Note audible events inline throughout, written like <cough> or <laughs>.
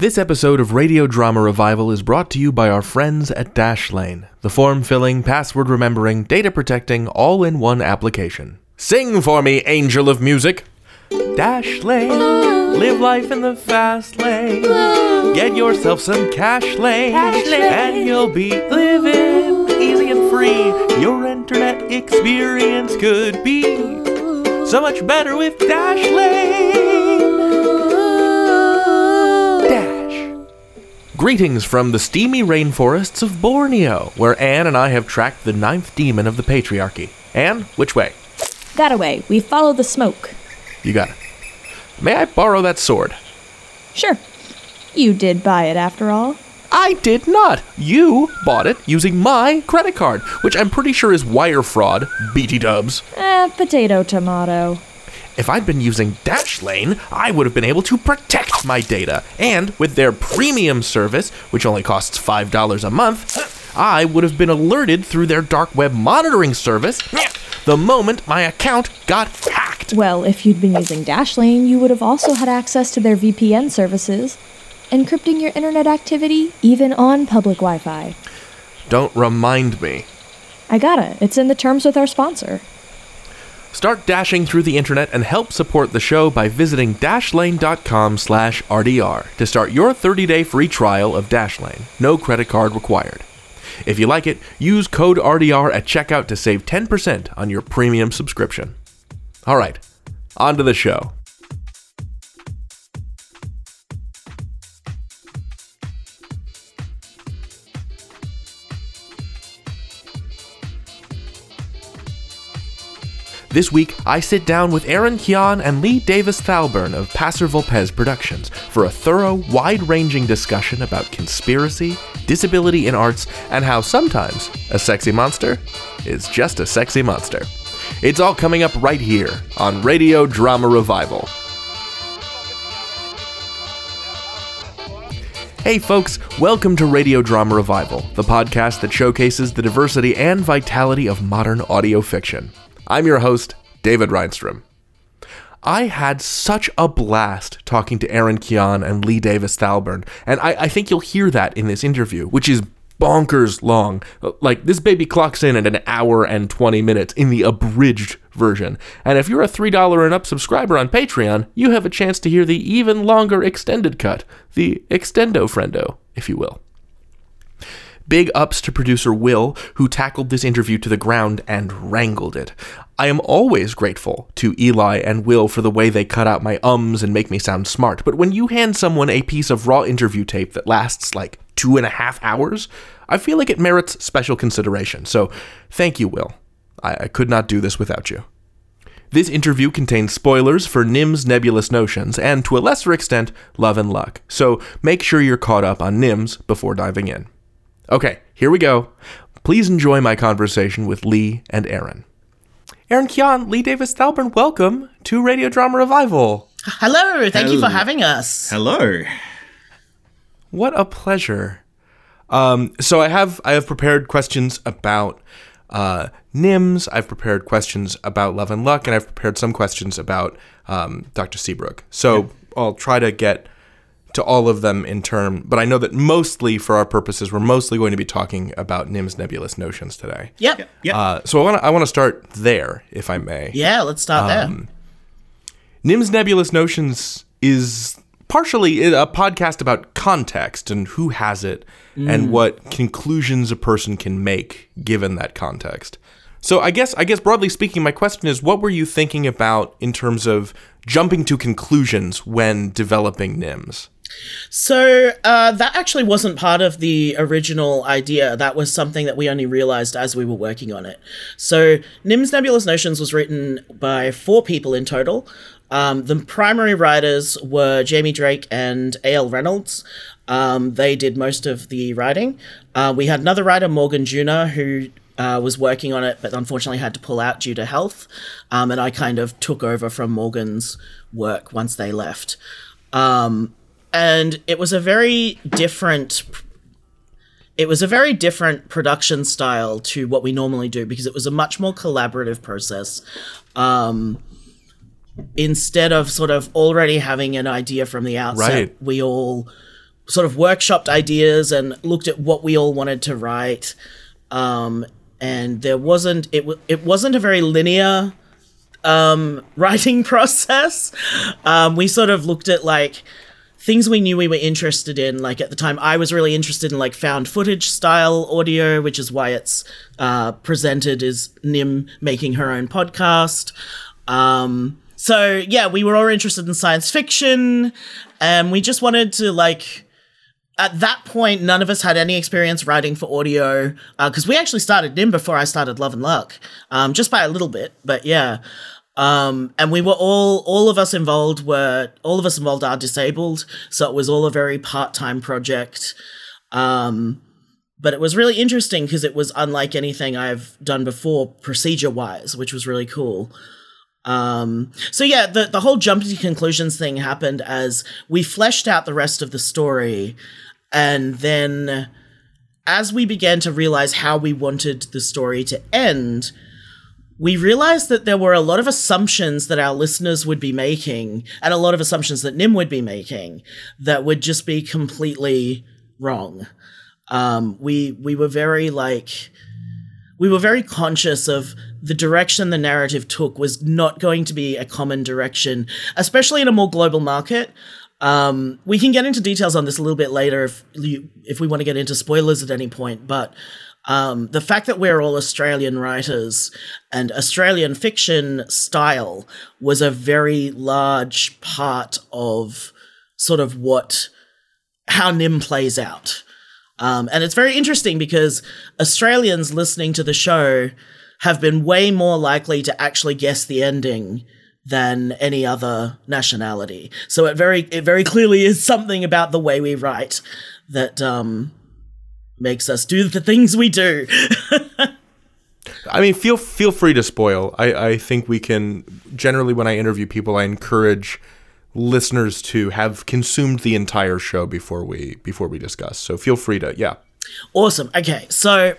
This episode of Radio Drama Revival is brought to you by our friends at Dashlane, the form filling, password remembering, data protecting, all in one application. Sing for me, angel of music! Dashlane, live life in the fast lane. Get yourself some cash lane, and you'll be living easy and free. Your internet experience could be so much better with Dashlane. Greetings from the steamy rainforests of Borneo, where Anne and I have tracked the ninth demon of the patriarchy. Anne, which way? That away. We follow the smoke. You got it. May I borrow that sword? Sure. You did buy it after all. I did not. You bought it using my credit card, which I'm pretty sure is wire fraud, BT dubs. Eh, potato tomato. If I'd been using Dashlane, I would have been able to protect my data. And with their premium service, which only costs $5 a month, I would have been alerted through their dark web monitoring service the moment my account got hacked. Well, if you'd been using Dashlane, you would have also had access to their VPN services, encrypting your internet activity even on public Wi Fi. Don't remind me. I got it. It's in the terms with our sponsor. Start dashing through the internet and help support the show by visiting dashlane.com slash RDR to start your 30-day free trial of Dashlane. No credit card required. If you like it, use code RDR at checkout to save 10% on your premium subscription. All right, on to the show. This week, I sit down with Erin Kyan and Lee Davis-Thalbourne of Passer Vulpes Productions for a thorough, wide ranging discussion about conspiracy, disability in arts, and how sometimes a sexy monster is just a sexy monster. It's all coming up right here on Radio Drama Revival. Hey, folks, welcome to Radio Drama Revival, the podcast that showcases the diversity and vitality of modern audio fiction. I'm your host, David Rheinstrom. I had such a blast talking to Erin Kyan and Lee Davis-Thalbourne, and I, I think you'll hear that in this interview, which is bonkers long. Like, this baby clocks in at an hour and 20 minutes in the abridged version. And if you're a $3 and up subscriber on Patreon, you have a chance to hear the even longer extended cut, the extendo friendo, if you will. Big ups to producer Will, who tackled this interview to the ground and wrangled it. I am always grateful to Eli and Will for the way they cut out my ums and make me sound smart, but when you hand someone a piece of raw interview tape that lasts like two and a half hours, I feel like it merits special consideration. So thank you, Will. I, I could not do this without you. This interview contains spoilers for Nim's nebulous notions and, to a lesser extent, love and luck, so make sure you're caught up on Nims before diving in. Okay, here we go. Please enjoy my conversation with Lee and Erin. Erin Kyan, Lee Davis-Thalbourne, welcome to Radio Drama Revival. Hello, thank you for having us. Hello. What a pleasure. Um, so I have I have prepared questions about uh, NIMS. I've prepared questions about Love and Luck, and I've prepared some questions about um, Dr. Seabrook. So I'll try to get to all of them in turn, but I know that mostly for our purposes, we're mostly going to be talking about NIMS nebulous notions today. Yep. Yep. Uh, so I want to I want to start there, if I may. Yeah, let's start Um, NIMS nebulous notions is partially a podcast about context and who has it and what conclusions a person can make given that context. So I guess I guess broadly speaking my question is what were you thinking about in terms of jumping to conclusions when developing NIMS? So uh, that actually wasn't part of the original idea. That was something that we only realized as we were working on it. So Nim's Nebulous Notions was written by four people in total. Um, the primary writers were Jamie Drake and A.L. Reynolds. Um, they did most of the writing. Uh, we had another writer, Morgan Juna, who uh, was working on it, but unfortunately had to pull out due to health. Um, and I kind of took over from Morgan's work once they left. Um, and it was a very different it was a very different production style to what we normally do because it was a much more collaborative process um instead of sort of already having an idea from the outset Right. we all sort of workshopped ideas and looked at what we all wanted to write. Um, and there wasn't it w- it wasn't a very linear um, <laughs> writing process. Um, we sort of looked at like things we knew we were interested in. Like at the time, I was really interested in like found footage style audio, which is why it's uh, presented as Nim making her own podcast. Um, so yeah, we were all interested in science fiction, and we just wanted to like. At that point, none of us had any experience writing for audio because we actually started Nim before I started Love and Luck, um, just by a little bit. But yeah, um, and we were all, all of us involved were, all of us involved are disabled. So it was all a very part time project. Um, but it was really interesting because it was unlike anything I've done before, procedure wise, which was really cool. Um, so yeah, the, the whole jumping to conclusions thing happened as we fleshed out the rest of the story. And then as we began to realize how we wanted the story to end, we realized that there were a lot of assumptions that our listeners would be making, and a lot of assumptions that Nim would be making, that would just be completely wrong. Um, we we were very like we were very conscious of the direction the narrative took was not going to be a common direction, especially in a more global market. Um, we can get into details on this a little bit later if if we want to get into spoilers at any point, but um, the fact that we're all Australian writers and Australian fiction style was a very large part of sort of what how Nim plays out. Um, and it's very interesting because Australians listening to the show have been way more likely to actually guess the ending than any other nationality. So it very it very clearly is something about the way we write that um, makes us do the things we do. I mean, feel feel free to spoil. I, I think we can generally when I interview people, I encourage listeners to have consumed the entire show before we before we discuss. So feel free to yeah. Awesome. Okay, so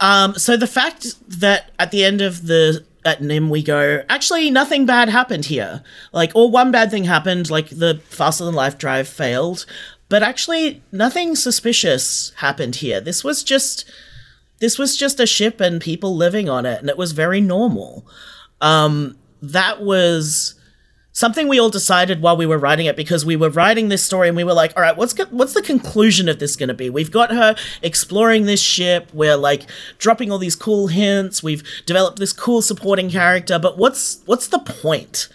um, so the fact that at the end of the at Nim we go, actually nothing bad happened here. Like, or one bad thing happened, like the faster than life drive failed, but actually, nothing suspicious happened here. This was just this was just a ship and people living on it, and it was very normal. Um, that was something we all decided while we were writing it because we were writing this story and we were like, all right, what's what's the conclusion of this going to be? We've got her exploring this ship. We're like dropping all these cool hints. We've developed this cool supporting character, but what's what's the point?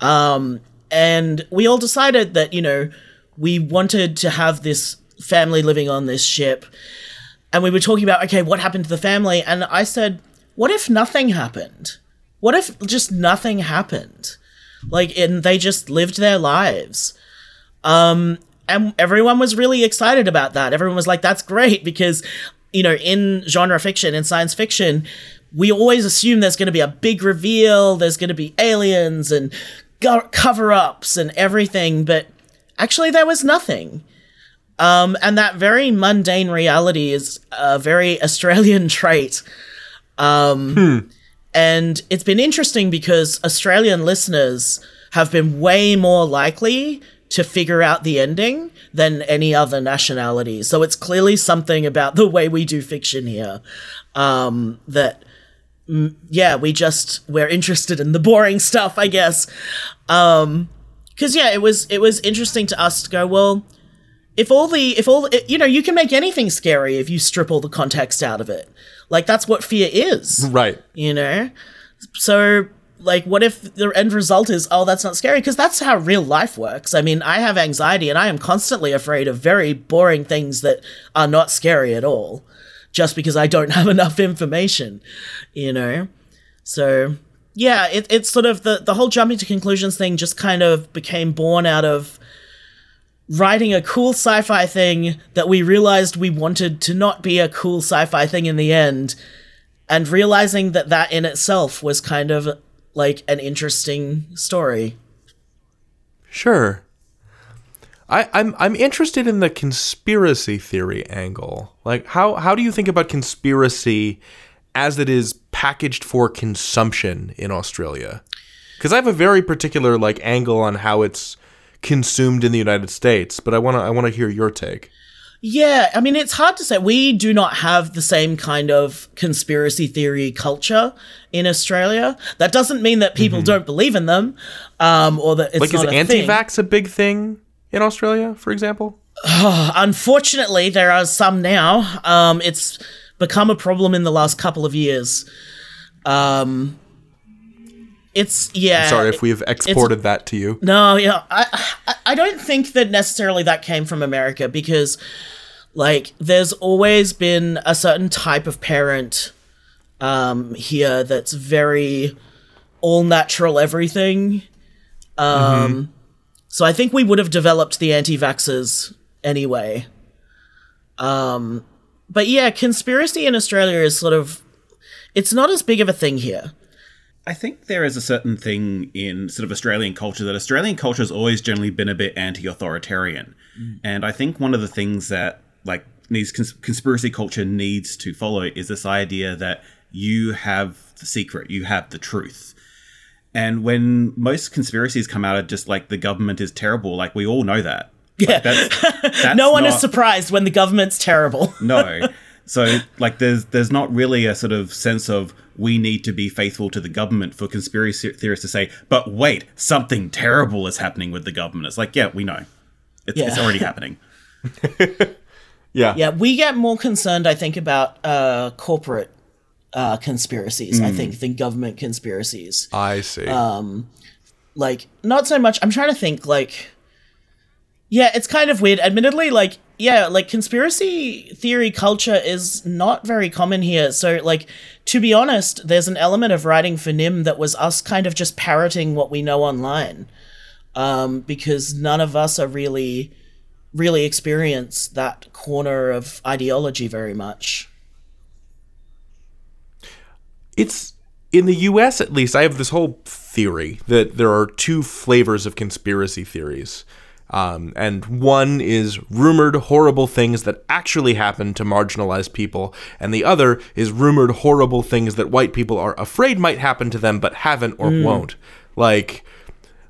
Um, and we all decided that you know we wanted to have this family living on this ship. And we were talking about, okay, what happened to the family? And I said, what if nothing happened? What if just nothing happened? Like, and they just lived their lives. Um, and everyone was really excited about that. Everyone was like, that's great because, you know, in genre fiction, in science fiction, we always assume there's going to be a big reveal, there's going to be aliens and go- cover ups and everything. But actually there was nothing. Um, and that very mundane reality is a very <laughs> Australian trait. Um, hmm. And it's been interesting because Australian listeners have been way more likely to figure out the ending than any other nationality. So it's clearly something about <laughs> the way we do fiction here um, that, mm, yeah, we just, we're interested in the boring stuff, I guess. Um, because yeah, it was it was interesting to us to go well. If all the if all you know, you can make anything scary if you strip all the context out of it. Like that's what fear is, right? You know, so like what if the end result is oh that's not scary because that's how real life works i mean i have anxiety and i am constantly afraid of very boring things that are not scary at all just because i don't <laughs> have enough information you know so yeah, it, it's sort of the the whole jumping to conclusions thing just kind of became born out of writing a cool sci-fi thing that we realized we wanted to not be a cool sci-fi thing in the end and realizing that that in itself was kind of like an interesting story sure I, I'm I'm interested in the conspiracy theory angle. Like how how do you think about conspiracy as it is packaged for consumption in Australia. Because I have a very particular like angle on how it's consumed in the United States, but I want to I want to hear your take. Yeah, I mean, it's hard to say. We do not have the same kind of conspiracy theory culture in Australia. That doesn't mean that people don't believe in them, um, or that it's Like is not a thing. anti-vax a big thing in Australia, for example? <sighs> Unfortunately, there are some now. Um, it's become a problem in the last couple of years. Um, it's yeah. Sorry if we've exported that to you. No, yeah, I, I I don't think that necessarily that came from America because, like, there's always been a certain type of parent, um, here that's very all natural everything. Um, so I think we would have developed the anti-vaxxers anyway. Um, but yeah, conspiracy in Australia is sort of, it's not as big of a thing here. I think there is a certain thing in sort of Australian culture that Australian culture has always generally been a bit anti-authoritarian, mm. and I think one of the things that like needs cons- conspiracy culture needs to follow is this idea that you have the secret, you have the truth. And when most conspiracies come out of just like the government is terrible, like we all know that. <laughs> Yeah. Like, that's, that's no one is surprised when the government's terrible. <laughs> no. So like there's there's not really a sort of sense of we need to be faithful to the government for conspiracy theorists to say, but wait, something terrible is happening with the government. It's like, yeah, we know. It's, it's already <laughs> happening. Yeah. Yeah, we get more concerned, I think, about uh, corporate uh, conspiracies, I think, than government conspiracies. I see. Um, like, not so much. I'm trying to think, like, yeah, it's kind of weird. Admittedly, like, yeah, like, conspiracy theory culture is not very common here. So, like, to be honest, there's an element of writing for Nim that was us kind of just parroting what we know online. Um, because none of us are really, really experience that corner of ideology very much. it's in the US at least, I have this whole theory that there are two flavors of conspiracy theories. Um, and one is rumored horrible things that actually happen to marginalized people, and the other is rumored horrible things that white people are afraid might happen to them but haven't or won't. Like,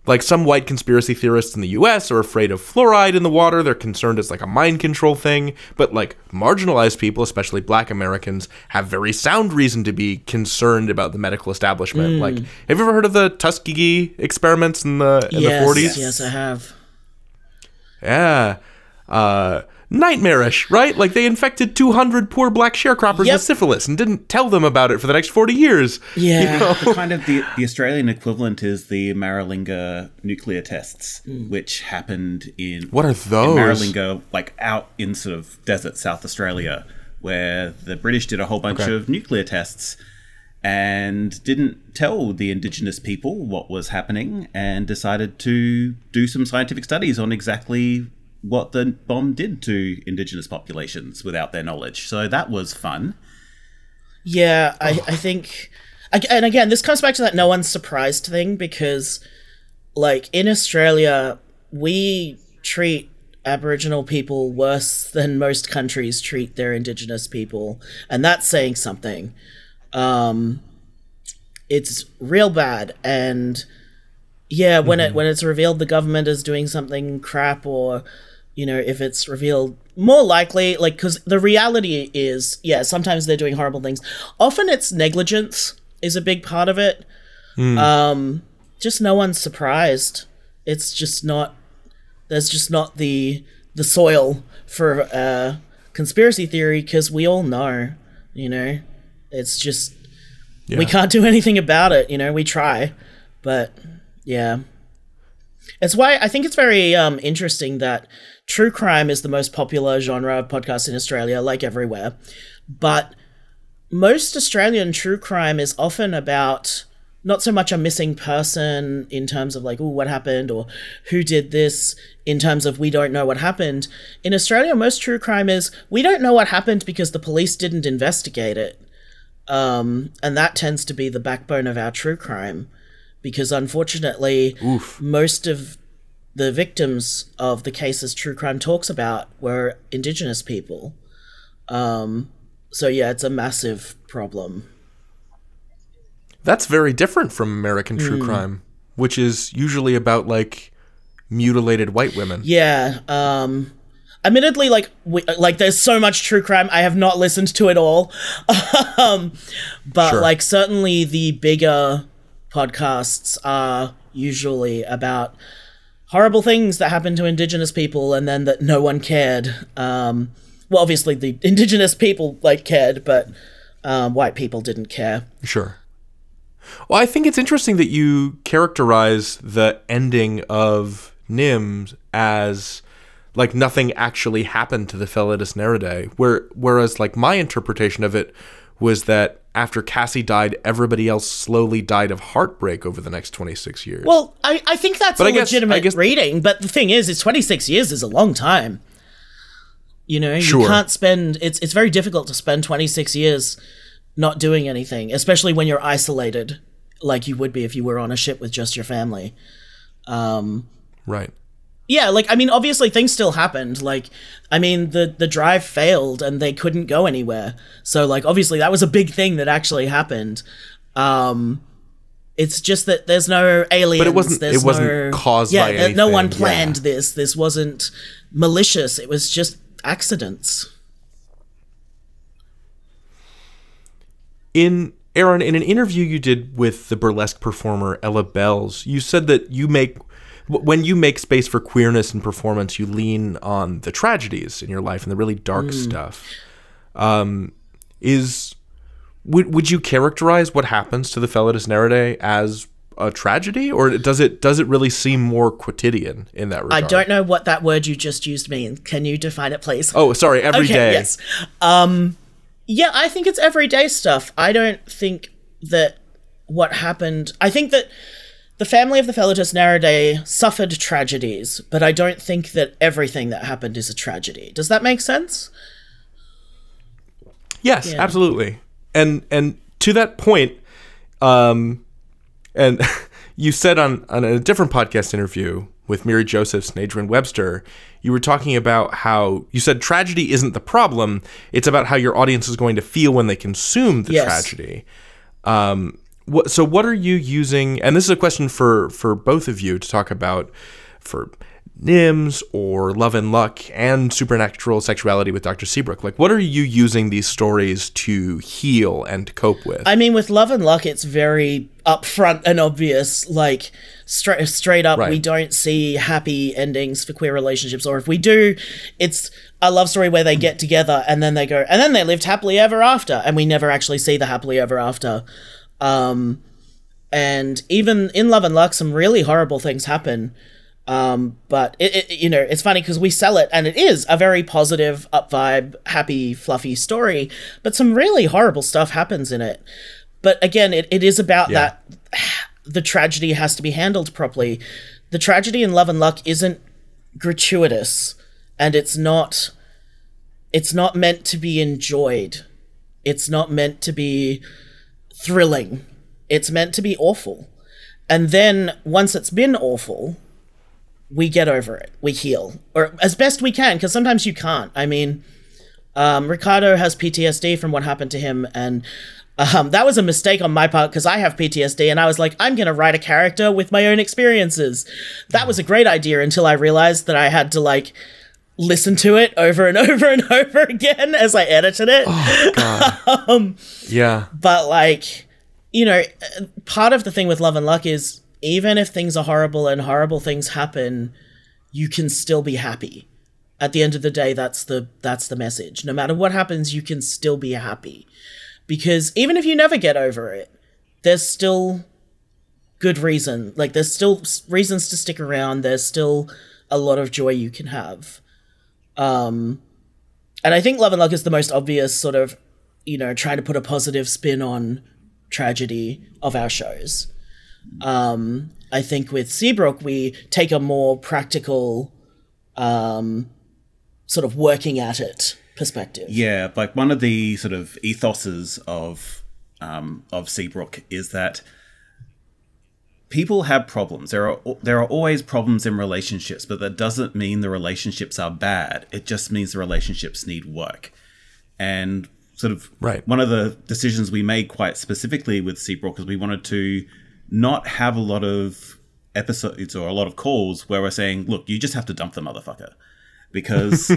like some white conspiracy theorists in the US are afraid of fluoride in the water. They're concerned it's like a mind control thing. But like marginalized people, especially black Americans, have very sound reason to be concerned about the medical establishment. Like, have you ever heard of the Tuskegee experiments in the in yes, the 40s? yes, I have. Yeah. Uh, nightmarish, right? Like they infected 200 poor black sharecroppers Yep. with syphilis and didn't tell them about it for the next 40 years. Yeah. kind of the, the Australian equivalent is the Maralinga nuclear tests, which happened in What are those? Maralinga, like out in sort of desert South Australia, where the British did a whole bunch Okay. of nuclear tests and didn't tell the indigenous people what was happening and decided to do some scientific studies on exactly what the bomb did to indigenous populations without their knowledge. So that was fun. Yeah, I, I think, and again, this comes back to that no one's surprised thing because, like, in Australia, we treat Aboriginal people worse than most countries treat their Indigenous people, and that's saying something. Um, it's real bad, and yeah, when it when it's revealed the government is doing something crap, or you know, if it's revealed more likely, like, because the reality is, yeah, sometimes they're doing horrible things. Often it's negligence is a big part of it. Um, just no one's surprised. It's just not. There's just not the the soil for uh, conspiracy theory because we all know, you know, it's just we can't do <laughs> anything about it. You know, we try, but yeah. It's why I think it's very um, interesting that true crime is the most popular genre of podcast in Australia, like everywhere. But most Australian true crime is often about not so much a missing person in terms of like, oh, what happened or who did this in terms of we don't know what happened. In Australia, most true crime is we don't know what happened because the police didn't investigate it. Um, and that tends to be the backbone of our true crime because unfortunately, most of the victims of the cases true crime talks about were indigenous people. Um, so yeah, it's a massive problem. That's very different from American true Hmm. crime, which is usually about like mutilated white women. Yeah. Um admittedly like we, like there's so much true crime I have not listened to it all. <laughs> um but Sure. like certainly the bigger podcasts are usually about horrible things that happen to indigenous people and then that no one cared. Um well obviously the <laughs> indigenous people like cared but um, white people didn't care. Sure. Well, I think it's interesting that you characterize the ending of Nims as like nothing actually happened to the Felidus Neridae. where whereas like my interpretation of it was that after Cassie died, everybody else slowly died of heartbreak over the next 26 years. Well, I, I think that's But a I guess- legitimate I guess- reading, but the thing is, it's 26 years is a long time. You know, you can't spend it's it's very difficult to spend 26 years not doing anything, especially when you're isolated like you would be if you were on a ship with just your family. Um, right. Yeah, like I mean obviously things still happened. Like I mean the the drive failed and they couldn't go anywhere. So like obviously that was a big thing that actually happened. Um it's just that there's no aliens. But it wasn't- There's it wasn't no, caused yeah, by there- no one planned yeah. this. This wasn't malicious. It was just accidents. In Erin, in an interview you did with the burlesque performer Ella Bells, you said that you make when you make space for queerness and performance, you lean on the tragedies in your life and the really dark stuff. Um, is would would you characterize what happens to the Felidus Nereidae as a tragedy, or does it does it really seem more quotidian in that regard? I don't know what that word you just used means. Can you define it, please? Oh, sorry. Every day. okay, yes. Um, yeah, I think it's everyday stuff. I don't think that what happened. I think that the family of the Felidus Nereidae suffered tragedies, but I don't think that everything that happened is a tragedy. Does that make sense? Yes, absolutely. And and to that point, um, and <laughs> you said on on a different podcast interview with Miri Josephs and Adrian Webster, you were talking about how you said tragedy isn't the problem; it's about how your audience is going to feel when they consume the Yes. tragedy. Um, what, so what are you using? And this is a question for for both of you to talk about for Nims or Love and Luck and Supernatural Sexuality with Dr. Seabrook. Like, what are you using these stories to heal and cope with? I mean, with Love and Luck, it's very upfront and obvious. Like straight straight up, we don't see happy endings for queer relationships, or if we do, it's a love story where they get together and then they go and then they lived happily ever after, and we never actually see the happily ever after. Um, and even in Love and Luck, some really horrible things happen. Um, but it, it, you know, it's funny because we sell it and it is a very positive, up vibe, happy, fluffy story, but some really horrible stuff happens in it. But again, it, it is about Yeah. that the tragedy has to be handled properly. The tragedy in Love and Luck isn't gratuitous and it's not it's not meant to be enjoyed. It's not meant to be thrilling. It's meant to be awful. And then once it's been awful, we get over it. We heal. Or as best we can, because sometimes you can't. I mean, um, Ricardo has PTSD from what happened to him, and um, that was a mistake on my part because I have PTSD, and I was like, I'm going to write a character with my own experiences. That was a great idea until I realized that I had to, like, listen to it over and <laughs> over and over again as I edited it. Oh, <laughs> um, yeah. But like, you know, part of the thing with love and luck is even if things are horrible and horrible things happen, you can still be happy. At the end of the day, that's the that's the message. No matter what happens, you can still be happy. Because even if you never get over it, there's still good reason. Like there's still reasons to stick around. There's still a lot of joy you can have. Um and I think Love and Luck is the most obvious sort of, you know, trying to put a positive spin on tragedy of our shows. Um, I think with Seabrook, we take a more practical, um, sort of working at it perspective. Yeah, like one of the sort of ethoses of um, of Seabrook is that people have problems. There are there are always problems in relationships, but that doesn't mean the relationships are bad. It just means the relationships need work. And sort of Right. one of the decisions we made quite specifically with Seabrook is we wanted to not have a lot of episodes or a lot of calls where we're saying, "Look, you just have to dump the motherfucker," because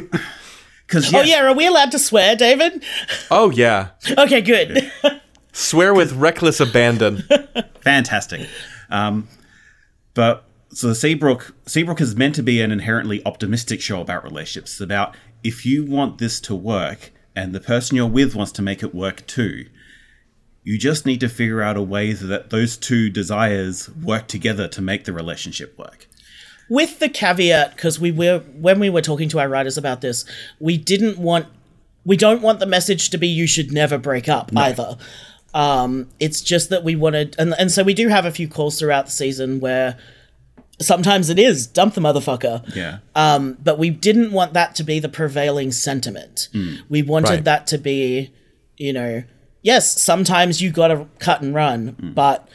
<laughs> because Oh yeah, are we allowed to swear, David? Oh yeah. <laughs> Okay, good. Swear with <laughs> reckless abandon. fantastic. Um, but so the Seabrook Seabrook is meant to be an inherently optimistic show about relationships. It's about if you want this to work and the person you're with wants to make it work too. You just need to figure out a way that those two desires work together to make the relationship work. With the caveat, because we were when we were talking to our writers about this, we didn't want we don't want the message to be you should never break up either. Um, it's just that we wanted, and and so we do have a few calls throughout the season where sometimes it is dump the motherfucker. Yeah. Um, but we didn't want that to be the prevailing sentiment. We wanted Right. that to be, you know, yes, sometimes you got to cut and run, but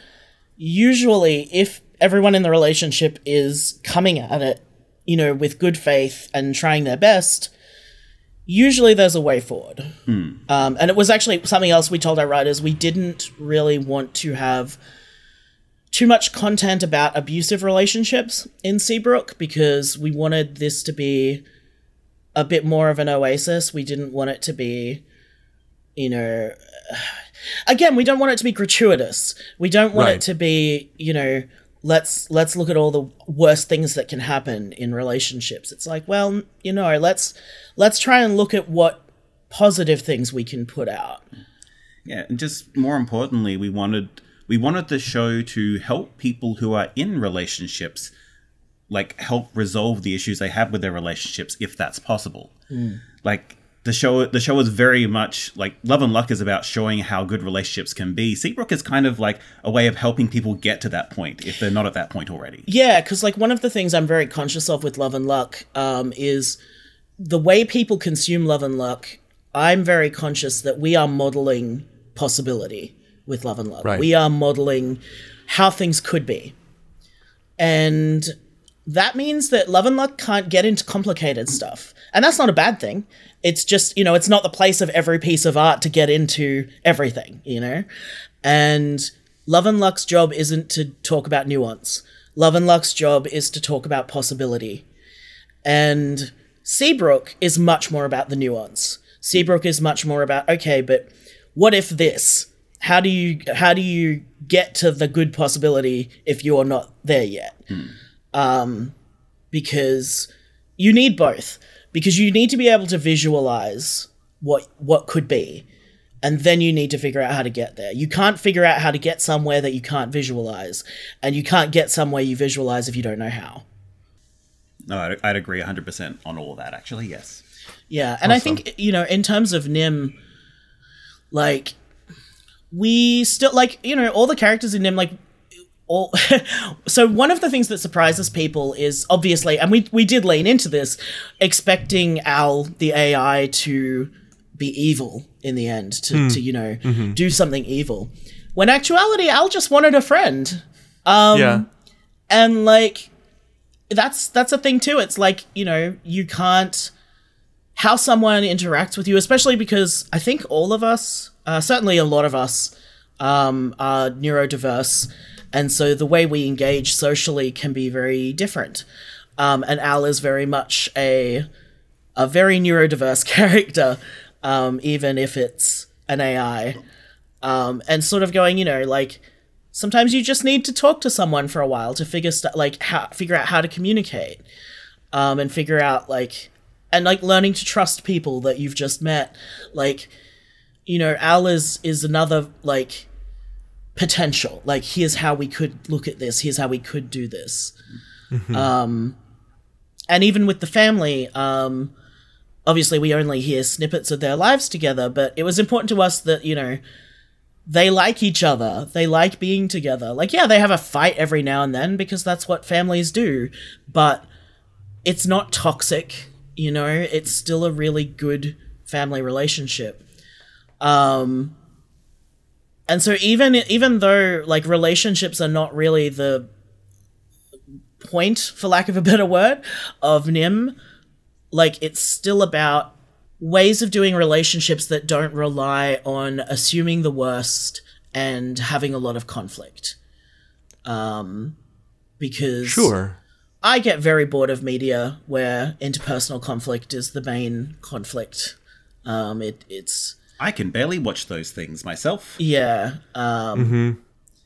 usually if everyone in the relationship is coming at it, you know, with good faith and trying their best, usually there's a way forward. Um, and it was actually something else we told our writers. We didn't really want to have too much content about abusive relationships in Seabrook because we wanted this to be a bit more of an oasis. We didn't want it to be, you know, <sighs> again, we don't want it to be gratuitous. We don't want Right. it to be, you know, let's let's look at all the worst things that can happen in relationships. It's like, well, you know, let's let's try and look at what positive things we can put out. Yeah, and just more importantly, we wanted we wanted the show to help people who are in relationships like help resolve the issues they have with their relationships if that's possible. Mm. Like the show the show is very much like Love and Luck is about showing how good relationships can be. Seabrook is kind of like a way of helping people get to that point if they're not at that point already. Yeah, because like one of the things I'm very conscious of with Love and Luck um, is the way people consume Love and Luck. I'm very conscious that we are modeling possibility with Love and Luck. Right. We are modeling how things could be, and that means that Love and Luck can't get into complicated stuff, and that's not a bad thing. It's just you know it's not the place of every piece of art to get into everything, you know, and Love and Luck's job isn't to talk about nuance. Love and Luck's job is to talk about possibility. And Seabrook is much more about the nuance. Seabrook is much more about okay, but what if this? How do you how do you get to the good possibility if you're not there yet? Hmm. Um, because you need both. Because you need to be able to visualize what what could be, and then you need to figure out how to get there. You can't figure out how to get somewhere that you can't visualize, and you can't get somewhere you visualize if you don't know how. No, I'd, I'd agree 100% on all of that actually. Yes. Yeah, and I think you know, in terms of Nim, like we still like you know all the characters in Nim like. All, <laughs> so one of the things that surprises people is obviously, and we we did lean into this, expecting Al the AI to be evil in the end, to to you know do something evil, when actuality Al just wanted a friend, yeah. and like that's that's a thing too. It's like you know you can't how someone interacts with you, especially because I think all of us, uh, certainly a lot of us, um, are neurodiverse, and so the way we engage socially can be very different. Um, and Al is very much a a very neurodiverse <laughs> character, um, even if it's an AI. Um, and sort of going, you know, like sometimes you just need to talk to someone for a while to figure st- like how figure out how to communicate, um, and figure out like and like learning to trust people that you've just met, like you know, Al is is another like potential. Like here's how we could look at this. Here's how we could do this. Um, and even with the family, um, obviously we only hear snippets of their lives together, but it was important to us that you know they like each other. They like being together. Like yeah, they have a fight every now and then because that's what families do, but it's not toxic. You know, it's still a really good family relationship. Um, and so even even though like relationships are not really the point, for lack of a better word, of Nim, like it's still about ways of doing relationships that don't rely on assuming the worst and having a lot of conflict. Um, because Sure. I get very bored of media where interpersonal conflict is the main conflict. Um, it it's I can barely watch those things myself. yeah um,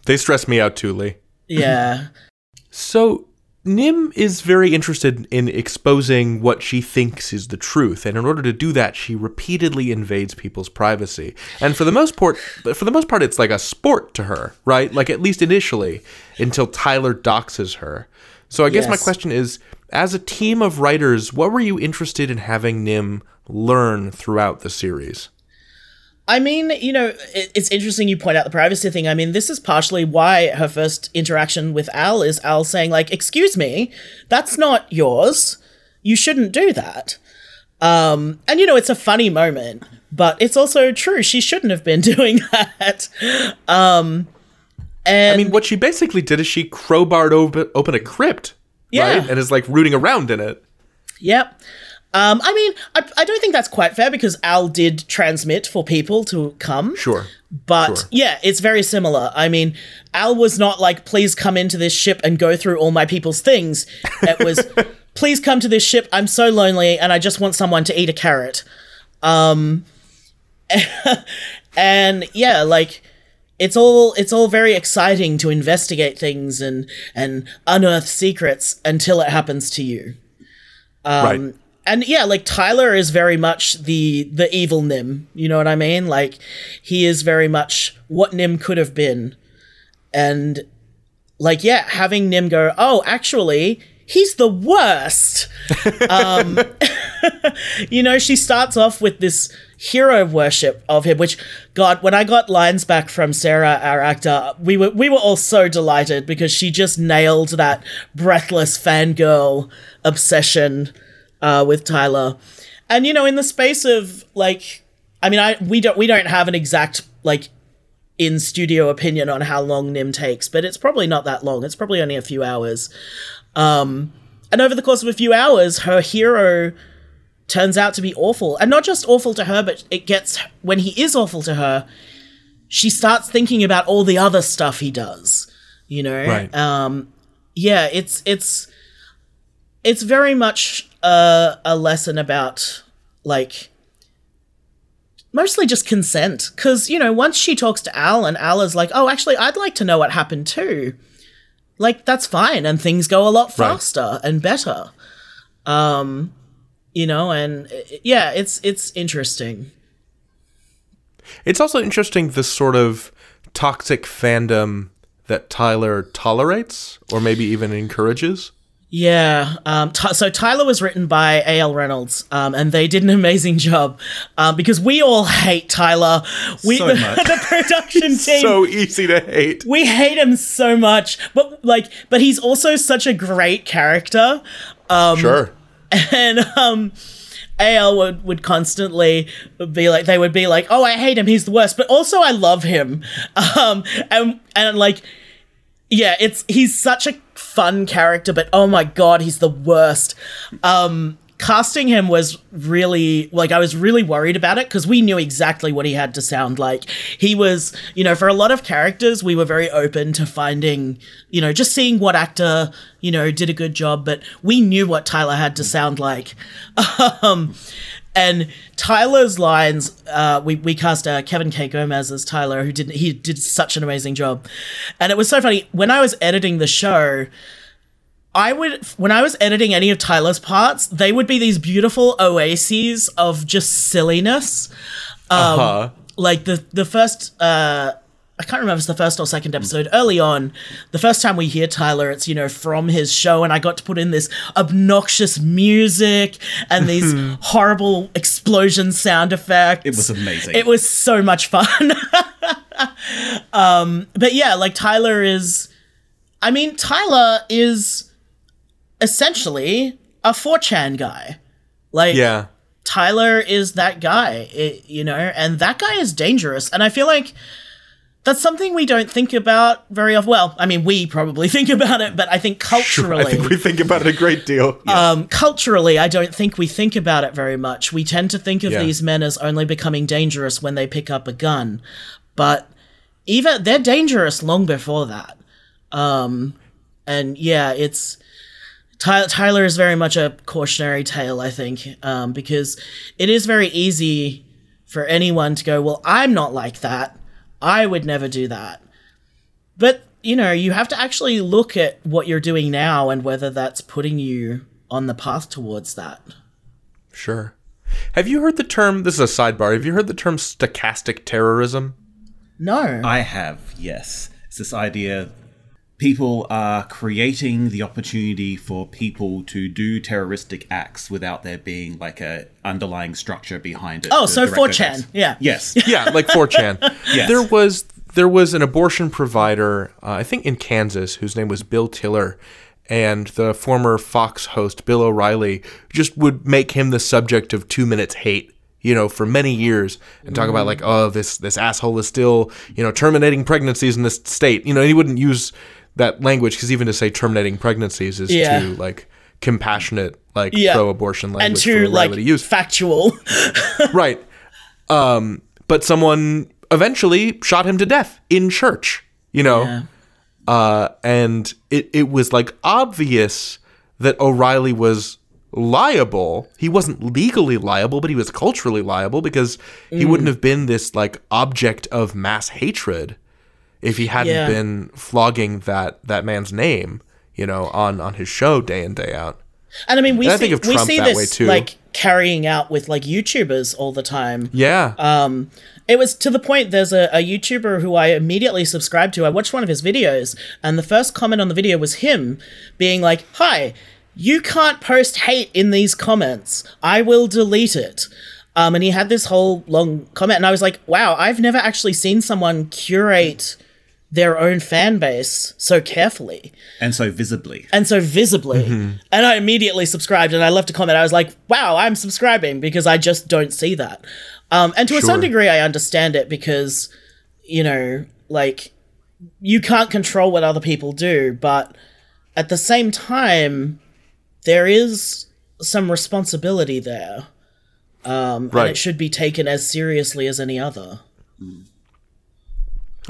They stress me out too, Lee. yeah <laughs> So, Nim is very interested in exposing what she thinks is the truth, and in order to do that, she repeatedly invades people's privacy. And for the most part, for the most part, it's like a sport to her, right? Like at least initially, until Tyler doxes her. So, I guess my question is: as a team of writers, what were you interested in having Nim learn throughout the series? I mean, you know, it, it's interesting you point out the privacy thing. I mean, this is partially why her first interaction with Al is Al saying, like, excuse me, that's not yours. You shouldn't do that. Um, and, you know, it's a funny moment, but it's also true. She shouldn't have been <laughs> doing that. Um, and I mean, what she basically did is she crowbarred open, open a crypt, Yeah. right, and is like rooting around in it. Yep. Um, I mean, I, I don't think that's quite fair because Al did transmit for people to come. Sure. But Sure. yeah, it's very similar. I mean, Al was not like, please come into this ship and go through all my people's things. It was, <laughs> please come to this ship. I'm so lonely and I just want someone to eat a carrot. Um, <laughs> and yeah, like, it's all it's all very exciting to investigate things and and unearth secrets until it happens to you right. And yeah like tyler is very much the the evil nim you know what i mean? Like he is very much what nim could have been. And like yeah having nim go oh actually he's the worst. Um <laughs> you know she starts off with this hero worship of him which god when i got lines back from sarah our actor we were we were all so delighted because she just nailed that breathless fangirl obsession uh, with Tyler. And you know, in the space of like, I mean, I we don't we don't have an exact like in studio opinion on how long Nim takes, but it's probably not that long. It's probably only a few hours. Um, and over the course of a few hours, her hero turns out to be awful, and not just awful to her, but it gets when he is awful to her, she starts thinking about all the other stuff he does. You know, Right. um, yeah, it's it's it's very much a, a lesson about like mostly just consent because you know once she talks to al and al is like oh actually i'd like to know what happened too like that's fine and things go a lot Right. faster and better um you know and yeah it's it's interesting It's also interesting the sort of toxic fandom that Tyler tolerates or maybe even encourages. Yeah. Um, Ty- so Tyler was written by A.L. Reynolds, um, and they did an amazing job um, because we all hate Tyler. We So the, <laughs> the production <laughs> team. So easy to hate. we hate him so much, but like, but he's also such a great character. Um, Sure. and um AL would, would constantly be like they would be like, Oh, I hate him, he's the worst, but also I love him. <laughs> Um and and like yeah, it's he's such a fun character, but oh my god, he's the worst. Um casting him was really like I was really worried about it because we knew exactly what he had to sound like. He was, you know, for a lot of characters, we were very open to finding, you know, just seeing what actor, you know, did a good job, but we knew what Tyler had to sound like. <laughs> Um and Tyler's lines, uh, we, we cast uh, Kevin K. Gomez as Tyler, who did he did such an amazing job, and it was so funny when I was editing the show. I would when I was editing any of Tyler's parts, they would be these beautiful oases of just silliness. Um, Uh-huh. Like the the first uh I can't remember if it's the first or second episode. Early on, the first time we hear Tyler, it's you know from his show, and I got to put in this obnoxious music and these <laughs> horrible explosion sound effects. It was amazing. It was so much fun. <laughs> um, but yeah, like Tyler is. I mean, Tyler is essentially a 4chan guy. Like, Yeah. Tyler is that guy, it, you know, and that guy is dangerous. And I feel like that's something we don't think about very often. Well, I mean, we probably <laughs> think about it, but I think culturally, I think we think about it a great deal. <laughs> um, culturally, I don't think we think about it very much. We tend to think of Yeah. these men as only becoming dangerous when they pick up a gun, but even they're dangerous long before that. Um, and yeah, it's Ty- Tyler is very much a cautionary tale, I think, um, because it is very easy for anyone to go, well, I'm not like that. I would never do that. But, you know, you have to actually look at what you're doing now and whether that's putting you on the path towards that. Sure. Have you heard the term? This is a sidebar. Have you heard the term stochastic terrorism? No. I have, yes. It's this idea people are creating the opportunity for people to do terroristic acts without there being like a underlying structure behind it. oh, to so direct 4chan. attacks. Yeah. Yes. <laughs> yeah, like 4chan. <laughs> Yes. There was there was an abortion provider, uh, I think in Kansas, whose name was Bill Tiller, and the former Fox host Bill O'Reilly just would make him the subject of two minutes hate. You know, for many years, and talk about like, oh, this this asshole is still, you know, terminating pregnancies in this state. You know, he wouldn't use that language because even to say terminating pregnancies is Yeah. too like compassionate, like Yeah. pro-abortion language And for to like use factual. <laughs> right. Um, but someone eventually shot him to death in church, you know? Yeah. Uh, and it, it was like obvious that O'Reilly was liable. He wasn't legally liable, but he was culturally liable because Mm. he wouldn't have been this like object of mass hatred if he hadn't Yeah. been flogging that that man's name, you know, on on his show day in day out. And I mean, we And see we see this way, too. like carrying out with like YouTubers all the time. Yeah. Um, it was to the point. There's a, a YouTuber who I immediately subscribed to. I watched one of his videos, and the first comment on the video was him being like, "Hi, you can't post hate in these comments. I will delete it." Um, and he had this whole long comment, and I was like, "Wow, I've never actually seen someone curate their own fan base so carefully." And so visibly. and so visibly. And I immediately subscribed and I left a comment. I was like, wow, I'm subscribing because I just don't see that. Um, and to a certain degree, I understand it because, you know, like, you can't control what other people do, but at the same time, there is some responsibility there. Um, Right. And it should be taken as seriously as any other.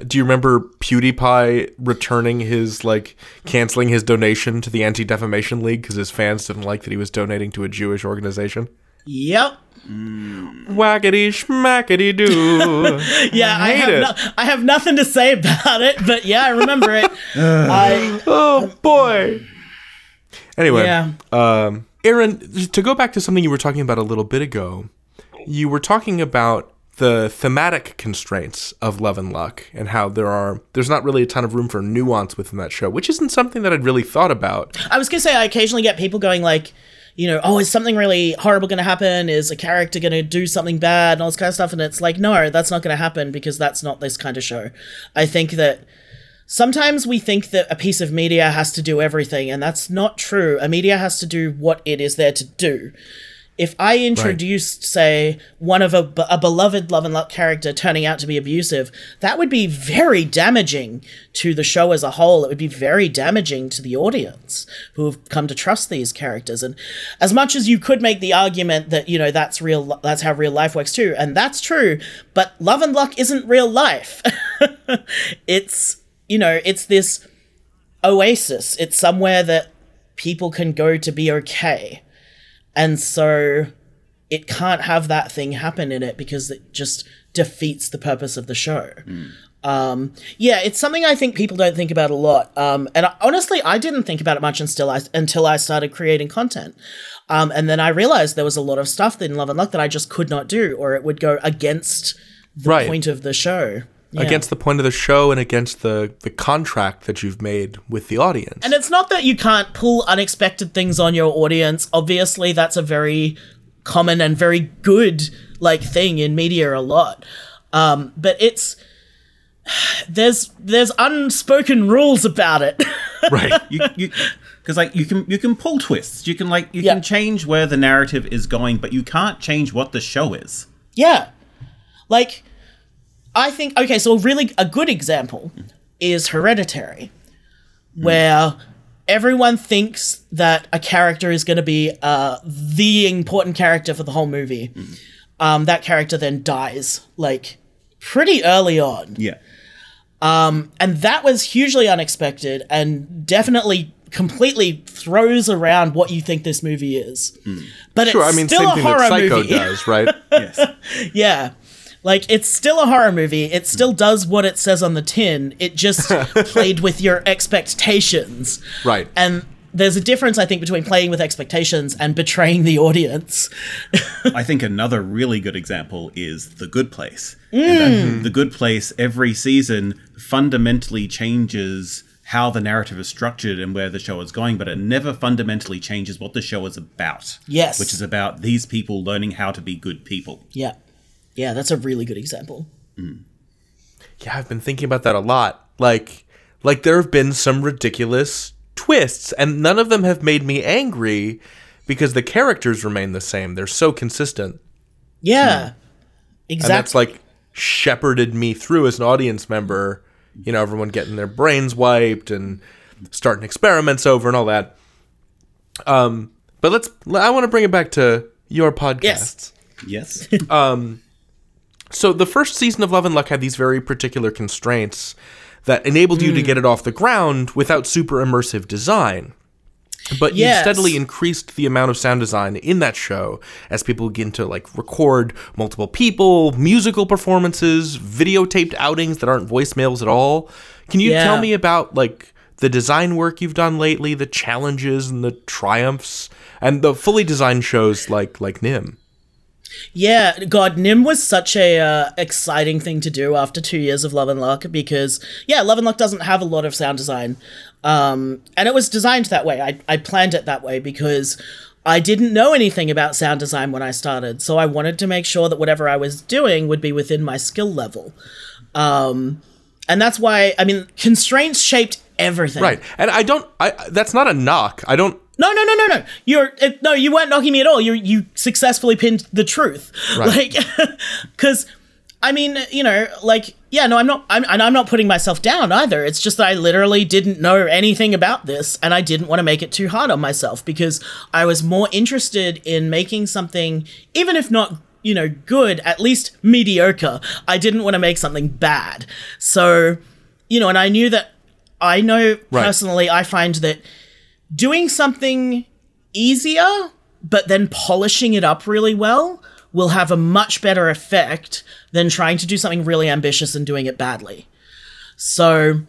Do you remember PewDiePie returning his like canceling his donation to the Anti Defamation League because his fans didn't like that he was donating to a Jewish organization? Yep. Whackety schmackety doo. <laughs> Yeah, I, hate have no, I have nothing to say about it, but yeah, I remember it. <laughs> I oh boy. Anyway, yeah. um, Erin, to go back to something you were talking about a little bit ago, you were talking about the thematic constraints of Love and Luck and how there are there's not really a ton of room for nuance within that show, which isn't something that I'd really thought about. I was gonna say I occasionally get people going like, you know, oh, is something really horrible gonna happen? Is a character gonna do something bad and all this kind of stuff? And it's like, no, that's not gonna happen because that's not this kind of show. I think that sometimes we think that a piece of media has to do everything, and that's not true. A media has to do what it is there to do. If I introduced, say, one of a, a beloved Love and Luck character turning out to be abusive, that would be very damaging to the show as a whole. It would be very damaging to the audience who have come to trust these characters. And as much as you could make the argument that, you know, that's real, that's how real life works too, and that's true, but Love and Luck isn't real life. <laughs> it's, you know, it's this oasis. It's somewhere that people can go to be okay. And so it can't have that thing happen in it because it just defeats the purpose of the show. Um, yeah, it's something I think people don't think about a lot. Um, and I, honestly, I didn't think about it much until I until I started creating content. Um, and then I realized there was a lot of stuff in Love and Luck that I just could not do, or it would go against the Right. point of the show. Yeah. Against the point of the show and against the the contract that you've made with the audience. And it's not that you can't pull unexpected things on your audience. Obviously, that's a very common and very good like thing in media a lot. Um, but it's <sighs> there's there's unspoken rules about it. <laughs> right. you you because like you can you can pull twists you can like you Yeah. can change where the narrative is going but you can't change what the show is yeah. Like I think okay, so really a good example is Hereditary, where everyone thinks that a character is going to be uh, the important character for the whole movie. Um, that character then dies like pretty early on. yeah Um, and that was hugely unexpected and definitely completely throws around what you think this movie is. But Sure, it's I mean, still same a thing horror that Psycho movie. does, right? <laughs> Yes. Yeah. Like it's still a horror movie. It still does what it says on the tin. It just <laughs> played with your expectations. Right. And there's a difference I think between playing with expectations and betraying the audience. I think another really good example is The Good Place. Mm. And that the Good Place every season fundamentally changes how the narrative is structured and where the show is going, but it never fundamentally changes what the show is about. Yes. Which is about these people learning how to be good people. Yeah. Yeah, that's a really good example. Mm. Yeah, I've been thinking about that a lot. Like like there have been some ridiculous twists and none of them have made me angry because the characters remain the same. They're so consistent. Yeah. Hmm. And Exactly. that's like shepherded me through as an audience member. You know, everyone getting their brains wiped and starting experiments over and all that. Um, but let's. I want to bring it back to your podcast. Yes. Yes. Um, So the first season of Love and Luck had these very particular constraints that enabled you to Hmm. get it off the ground without super immersive design. But you steadily increased the amount of sound design in that show as people begin to like record multiple people, musical performances, videotaped outings that aren't voicemails at all. Can you Yeah. tell me about like the design work you've done lately, the challenges and the triumphs, and the fully designed shows like like Nym? Yeah, God, Nym was such a uh, exciting thing to do after two years of Love and Luck because yeah, Love and Luck doesn't have a lot of sound design, um, and it was designed that way. I I planned it that way because I didn't know anything about sound design when I started, so I wanted to make sure that whatever I was doing would be within my skill level, um, and that's why I mean constraints shaped everything. Right. And I don't I that's not a knock. I don't No, no, no, no, no. You're it, no, you weren't knocking me at all. You you successfully pinned the truth. Right. Like, <laughs> because I mean, you know, like, yeah, no, I'm not, I'm, and I'm not putting myself down either. It's just that I literally didn't know anything about this, and I didn't want to make it too hard on myself because I was more interested in making something, even if not. You know, good, at least mediocre. I didn't want to make something bad. So, you know, and I knew that I know Right. personally, I find that doing something easier, but then polishing it up really well will have a much better effect than trying to do something really ambitious and doing it badly. So,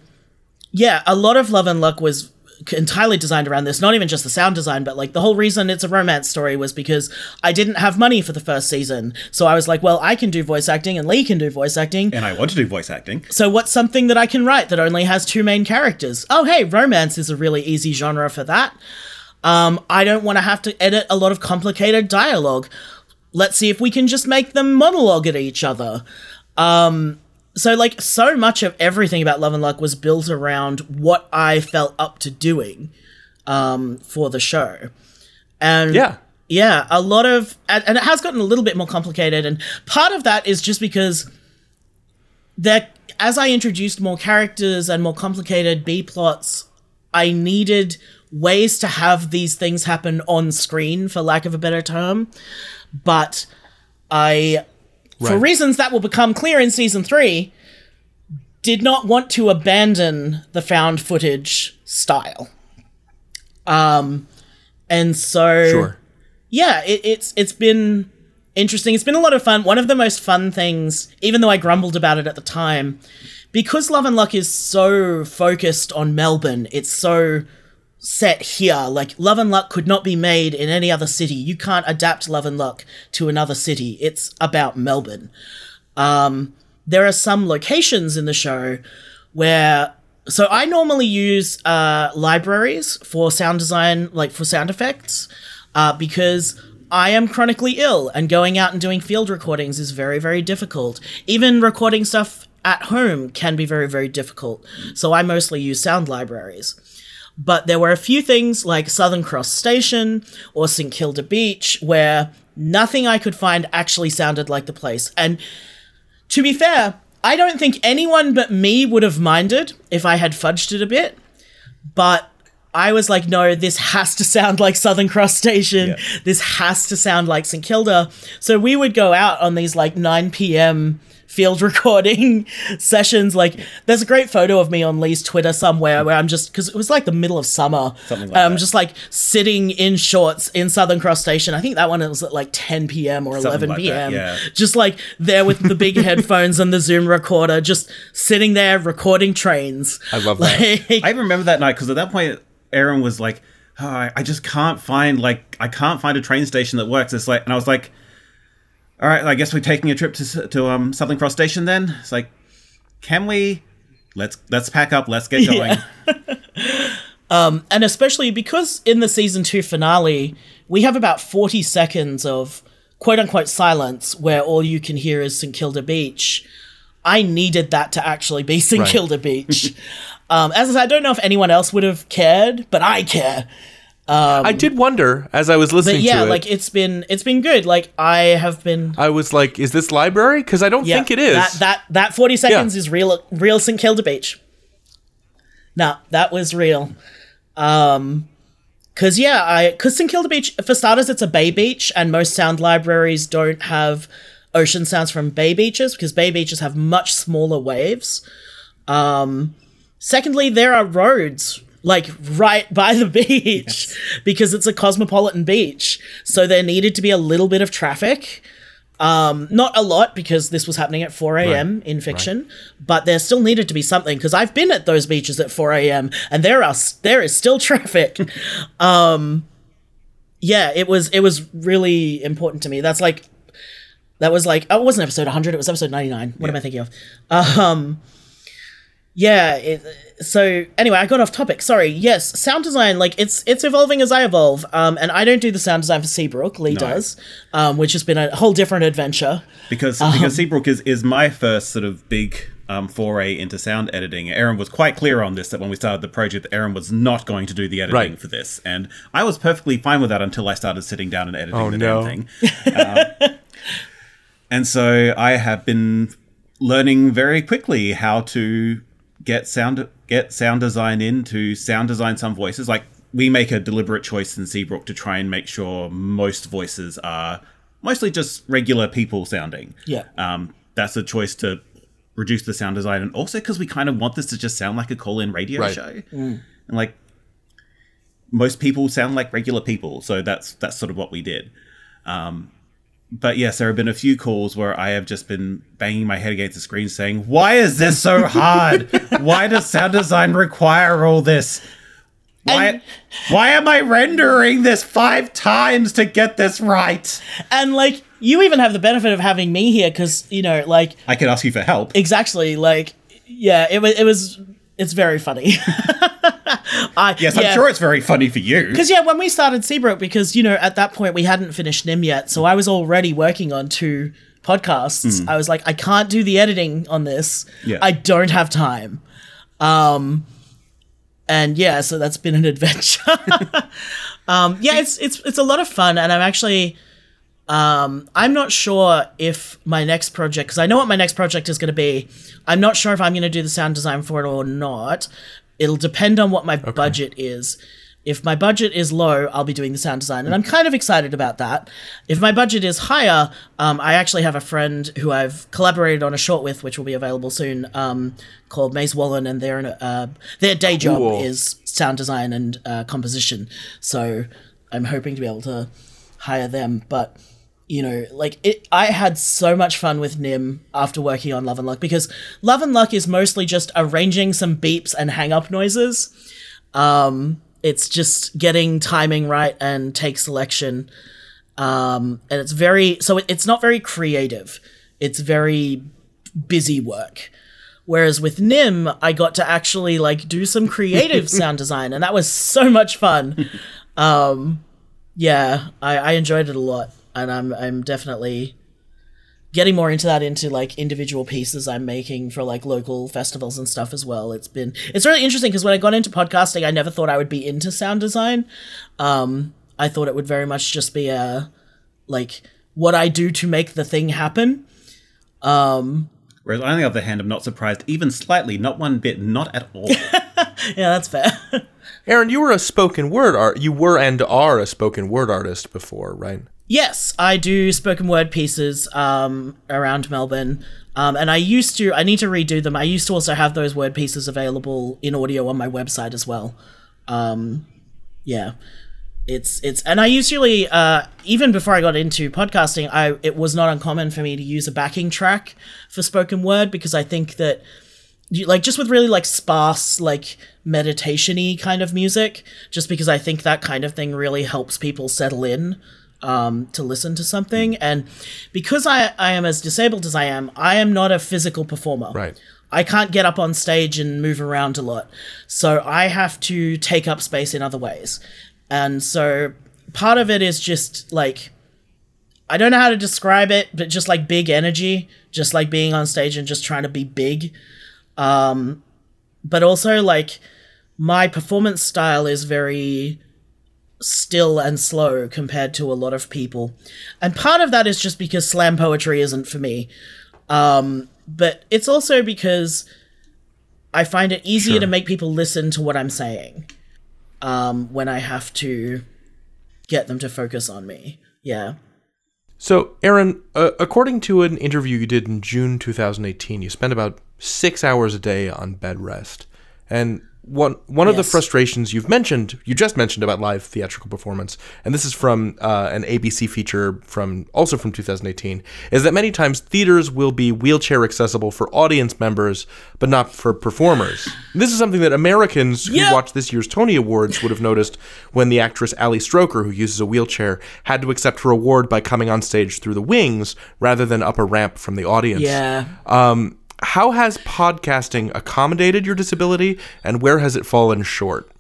yeah, a lot of Love and Luck was entirely designed around this, not even just the sound design, but like the whole reason it's a romance story was because I didn't have money for the first season. So I was like, well, I can do voice acting and Lee can do voice acting. and I want to do voice acting. So what's something that I can write that only has two main characters? Oh, hey, romance is a really easy genre for that. Um, I don't want to have to edit a lot of complicated dialogue. Let's see if we can just make them monologue at each other. Um, so like so much of everything about Love and Luck was built around what I felt up to doing um, for the show. And Yeah. yeah, a lot of, and, it has gotten a little bit more complicated. And part of that is just because that as I introduced more characters and more complicated B plots, I needed ways to have these things happen on screen, for lack of a better term. But I, for reasons that will become clear in season three, did not want to abandon the found footage style. Um, and so Sure. yeah, it, it's it's been interesting. It's been a lot of fun. One of the most fun things, even though I grumbled about it at the time, because Love and Luck is so focused on Melbourne. It's so set here. Like Love and Luck could not be made in any other city. You can't adapt Love and Luck to another city. It's about Melbourne. Um, there are some locations in the show where so I normally use uh, libraries for sound design, like for sound effects, uh, because I am chronically ill and going out and doing field recordings is very, very difficult. Even recording stuff at home can be very, very difficult. So I mostly use sound libraries. But there were a few things like Southern Cross Station or St Kilda Beach where nothing I could find actually sounded like the place. And to be fair, I don't think anyone but me would have minded if I had fudged it a bit. But I was like, no, this has to sound like Southern Cross Station. Yeah. This has to sound like St Kilda. So we would go out on these like 9 p.m. field <laughs> recording sessions. Like, there's a great photo of me on Lee's Twitter somewhere where I'm just because it was like the middle of summer. Something like I'm that. just like sitting in shorts in Southern Cross Station. I think that one was at like 10 p.m. or 11 like that, p.m. yeah. Just like there with the big <laughs> headphones and the Zoom recorder, just sitting there recording trains. I love that. I remember that night because at that point, Erin was like, oh, I I just can't find like I can't find a train station that works. It's like, and I was like, all right, I guess we're taking a trip to to um Southern Cross Station then. It's like, can we? Let's let's pack up. Let's get going. <laughs> Um, and especially because in the season two finale, we have about 40 seconds of quote unquote silence where all you can hear is St. Kilda Beach. I needed that to actually be St. Right. Kilda Beach. <laughs> um, as I said, I don't know if anyone else would have cared, but I care. I did wonder as I was listening But yeah, to it. like it's been it's been good. Like I have been I was like, "Is this library?" Because I don't yeah, think it is. That that that 40 seconds Yeah. is real real St. Kilda Beach. Nah, that was real. Um cuz yeah, I cuz St. Kilda Beach for starters it's a bay beach and most sound libraries don't have ocean sounds from bay beaches because bay beaches have much smaller waves. Um secondly, there are roads like right by the <laughs> beach because it's a cosmopolitan beach. So there needed to be a little bit of traffic. Um, not a lot because this was happening at 4 a.m. in fiction, but there still needed to be something because I've been at those beaches at 4 a.m. and there are there is still <laughs> traffic. um, yeah, it was it was really important to me. That's like that was like oh, it wasn't episode 100, it was episode 99. What am I thinking of? Um, yeah. It, so anyway, I got off topic. Sorry. Yes, sound design like it's it's evolving as I evolve. Um, and I don't do the sound design for Seabrook. Lee does, um, which has been a whole different adventure. because Um, because Seabrook is is my first sort of big um, foray into sound editing. Erin was quite clear on this that when we started the project, that Erin was not going to do the editing Right. for this, and I was perfectly fine with that until I started sitting down and editing Oh, the no. damn thing. <laughs> Um, and so I have been learning very quickly how to get sound get sound design into sound design some voices like we make a deliberate choice in Seabrook to try and make sure most voices are mostly just regular people sounding. Yeah. Um, that's a choice to reduce the sound design, and also because we kind of want this to just sound like a call-in radio Right. show, and like most people sound like regular people, so that's that's sort of what we did. Um, but yes, there have been a few calls where I have just been banging my head against the screen, saying, "Why is this so <laughs> hard? Why does sound design require all this?" Why, why am I rendering this five times to get this right? And like you even have the benefit of having me here because you know like I could ask you for help. exactly like yeah it was it was it's very funny. <laughs> <laughs> I, Yes, I'm sure it's very funny for you. Because yeah, when we started Seabrook, because you know at that point we hadn't finished Nym yet, so I was already working on two podcasts. I was like, I can't do the editing on this. Yeah. I don't have time. Um, and yeah, so that's been an <laughs> adventure. um, yeah, it's it's it's a lot of fun, and I'm actually. Um, I'm not sure if my next project, because I know what my next project is going to be. I'm not sure if I'm going to do the sound design for it or not. It'll depend on what my budget is. If my budget is low, I'll be doing the sound design, and I'm kind of excited about that. If my budget is higher, um, I actually have a friend who I've collaborated on a short with, which will be available soon, um, called Maze Wallen, and their uh, their day job Cool. is sound design and uh, composition. So I'm hoping to be able to hire them, but you know, like it, I had so much fun with Nym after working on Love and Luck because Love and Luck is mostly just arranging some beeps and hang up noises. Um, it's just getting timing right and take selection. Um, and it's very, so it, it's not very creative. It's very busy work. Whereas with Nym, I got to actually like do some creative <laughs> sound design, and that was so much fun. <laughs> Um, yeah, I, I enjoyed it a lot, and I'm I'm definitely getting more into that into like individual pieces I'm making for like local festivals and stuff as well. It's been it's really interesting because when I got into podcasting, I never thought I would be into sound design. Um, I thought it would very much just be a like what I do to make the thing happen. Um, Whereas on the other hand, I'm not surprised, even slightly, not one bit, not at all. <laughs> yeah, that's fair. <laughs> Erin, you were a spoken word art. You were and are a spoken word artist before, right? Yes, I do spoken word pieces um, around Melbourne. Um, and I used to, I need to redo them. I used to also have those word pieces available in audio on my website as well. Um, yeah. It's, it's, and I usually, uh, even before I got into podcasting, I, it was not uncommon for me to use a backing track for spoken word because I think that, you- like, just with really like sparse, like meditation kind of music, just because I think that kind of thing really helps people settle in um, to listen to something. And because I, I am as disabled as I am, I am not a physical performer. Right. I can't get up on stage and move around a lot. So I have to take up space in other ways. And so part of it is just like, I don't know how to describe it, but just like big energy, just like being on stage and just trying to be big. Um, but also like my performance style is very still and slow compared to a lot of people. And part of that is just because slam poetry isn't for me. Um, but it's also because I find it easier Sure. to make people listen to what I'm saying um, when I have to get them to focus on me. Yeah. So, Erin, uh, according to an interview you did in June 2018, you spent about six hours a day on bed rest. And one one of the frustrations you've mentioned, you just mentioned about live theatrical performance, and this is from uh, an ABC feature from also from 2018, is that many times theaters will be wheelchair accessible for audience members, but not for performers. This is something that Americans who Yeah. watched this year's Tony Awards would have noticed when the actress Ali Stroker, who uses a wheelchair, had to accept her award by coming on stage through the wings rather than up a ramp from the audience. Yeah. Um, how has podcasting accommodated your disability, and where has it fallen short?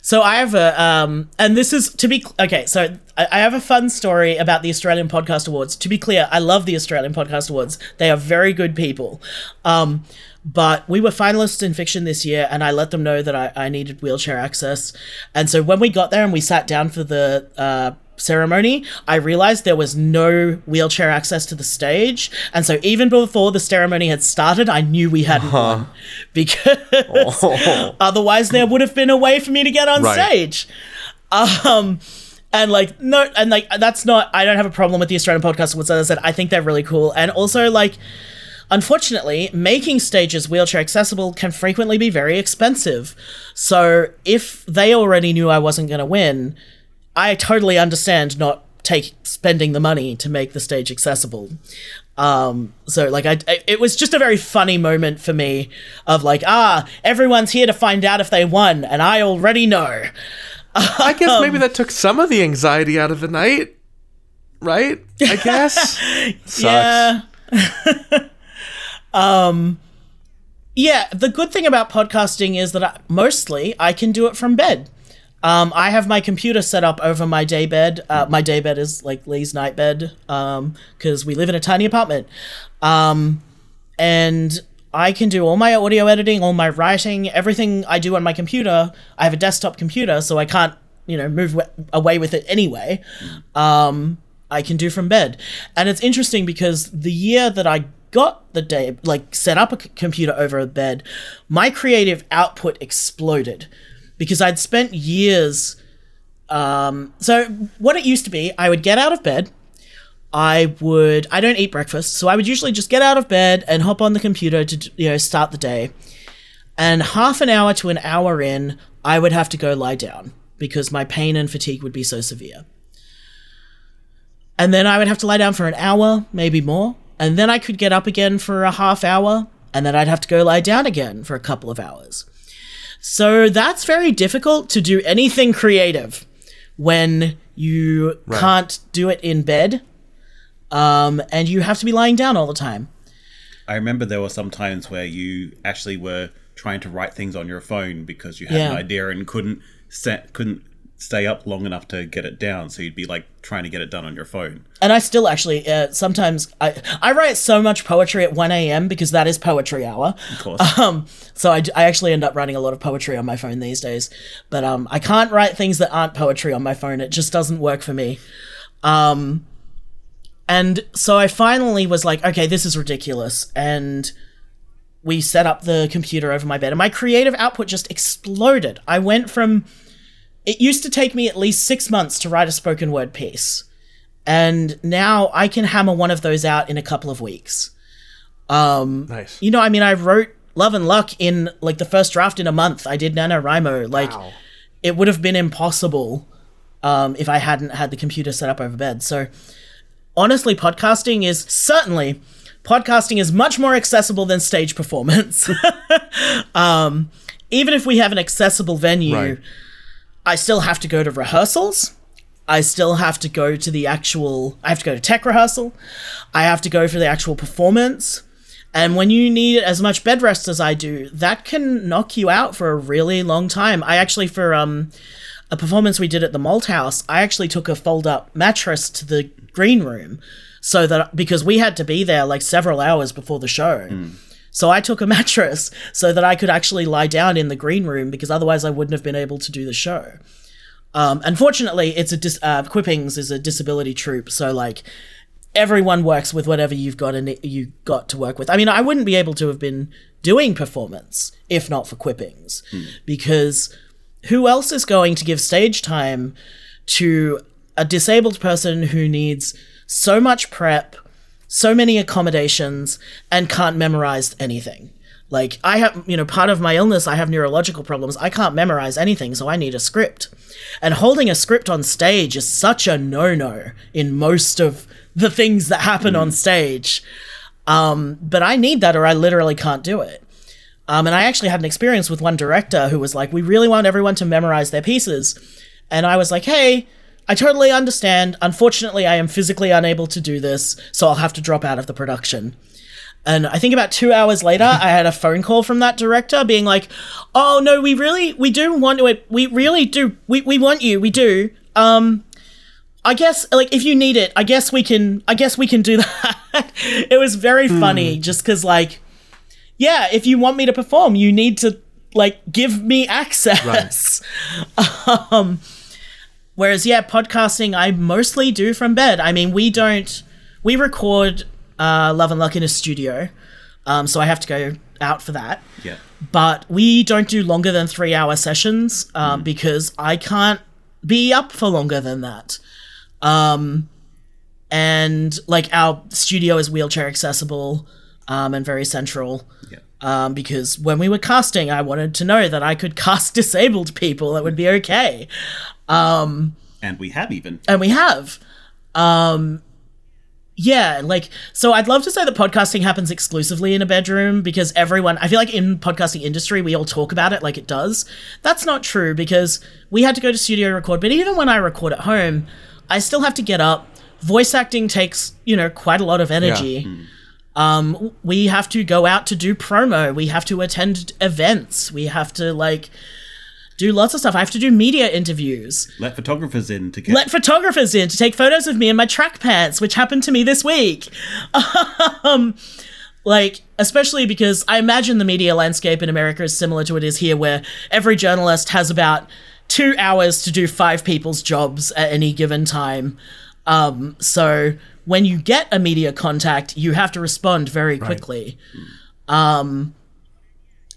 So I have a um, and this is to be okay. So I, have a fun story about the Australian Podcast Awards. To be clear, I love the Australian Podcast Awards. They are very good people. Um, but we were finalists in fiction this year, and I let them know that I, I needed wheelchair access. And so when we got there and we sat down for the uh, ceremony, I realized there was no wheelchair access to the stage. And so even before the ceremony had started, I knew we hadn't won <laughs> because otherwise there would have been a way for me to get on Right. stage. Um, and like no, and like that's not. I don't have a problem with the Australian podcast awards. As I said, I think they're really cool, and also like. Unfortunately, making stages wheelchair accessible can frequently be very expensive. So, if they already knew I wasn't going to win, I totally understand not take spending the money to make the stage accessible. Um, so like I, I- it was just a very funny moment for me of like, ah, everyone's here to find out if they won, and I already know. I guess Um, maybe that took some of the anxiety out of the night, right? I guess. <laughs> Yeah. <laughs> um, yeah. The good thing about podcasting is that I, mostly I can do it from bed. Um, I have my computer set up over my day bed. Uh, my day bed is like Lee's night bed because we live in a tiny apartment. Um, and I can do all my audio editing, all my writing, everything I do on my computer. I have a desktop computer, so I can't, you know, move w- away with it anyway. Um, I can do from bed. And it's interesting because the year that I got the day, like set up a c- computer over a bed, my creative output exploded because I'd spent years. Um, so what it used to be, I would get out of bed. I would. I don't eat breakfast, so I would usually just get out of bed and hop on the computer to you know start the day. And half an hour to an hour in, I would have to go lie down because my pain and fatigue would be so severe. And then I would have to lie down for an hour, maybe more. And then I could get up again for a half hour. And then I'd have to go lie down again for a couple of hours. So that's very difficult to do anything creative when you can't do it in bed. Um, and you have to be lying down all the time. I remember there were some times where you actually were trying to write things on your phone because you had an idea and couldn't set couldn't stay up long enough to get it down. So you'd be like trying to get it done on your phone. And I still actually uh, sometimes I I write so much poetry at one a.m. because that is poetry hour. Of course. Um, so I actually end up writing a lot of poetry on my phone these days. But um, I can't write things that aren't poetry on my phone. It just doesn't work for me. Um, and so I finally was like, okay, this is ridiculous. And we set up the computer over my bed, and my creative output just exploded. I went from it used to take me at least six months to write a spoken word piece, and now I can hammer one of those out in a couple of weeks. Um, Nice. you know, I mean, I wrote Love and Luck in like the first draft in a month. I did NaNoWriMo. Like, Wow. it would have been impossible um, if I hadn't had the computer set up over bed. So, honestly, podcasting is certainly podcasting is much more accessible than stage performance. <laughs> um, even if we have an accessible venue, Right. I still have to go to rehearsals. I still have to go to the actual. I have to go to tech rehearsal. I have to go for the actual performance. And when you need as much bed rest as I do, that can knock you out for a really long time. I actually, for um, a performance we did at the Malt House, I actually took a fold up mattress to the green room so that because we had to be there like several hours before the show. So I took a <laughs> mattress so that I could actually lie down in the green room because otherwise I wouldn't have been able to do the show. Um, unfortunately, it's a dis- uh, Quippings is a disability troupe, so like everyone works with whatever you've got and you got to work with. I mean, I wouldn't be able to have been doing performance if not for Quippings, because who else is going to give stage time to a disabled person who needs so much prep, so many accommodations, and can't memorize anything? Like, I have, you know, part of my illness, I have neurological problems. I can't memorize anything, so I need a script. And holding a script on stage is such a no no in most of the things that happen on stage. Um, but I need that or I literally can't do it. Um, and I actually had an experience with one director who was like, we really want everyone to memorize their pieces. And I was like, hey, I totally understand. Unfortunately, I am physically unable to do this, so I'll have to drop out of the production. And I think about two hours later, I had a phone call from that director being like, "Oh no, we really, we do want to. We really do. We we want you. We do. Um, I guess like if you need it, I guess we can. I guess we can do <laughs> that. it was very funny, just because like, yeah, if you want me to perform, you need to like give me access. <laughs> um, whereas yeah, podcasting I mostly do from bed. I mean, we don't. We record uh, Love and Luck in a studio, um, so I have to go out for that Yeah. but we don't do longer than three hour sessions um, because I can't be up for longer than that. Um, and like our studio is wheelchair accessible um, and very central. Yeah. Um, because when we were casting, I wanted to know that I could <laughs> cast disabled people. That would be okay, And we have even. and we have. Um, yeah, like so. I'd love to say that podcasting happens exclusively in a bedroom because everyone. I feel like in podcasting industry, we all talk about it like it does. That's not true because we had to go to studio record. But even when I record at home, I still have to get up. Voice acting takes you know quite a lot of energy. Um, we have to go out to do promo. We have to attend events. We have to like do lots of stuff. I have to do media interviews Let photographers in to get. let photographers in to take photos of me in my track pants, which happened to me this week. <laughs> um, like, especially because I imagine the media landscape in America is similar to what it is here, where every journalist has about two hours to do five people's jobs at any given time. Um, so when you get a media contact, you have to respond very quickly. Um,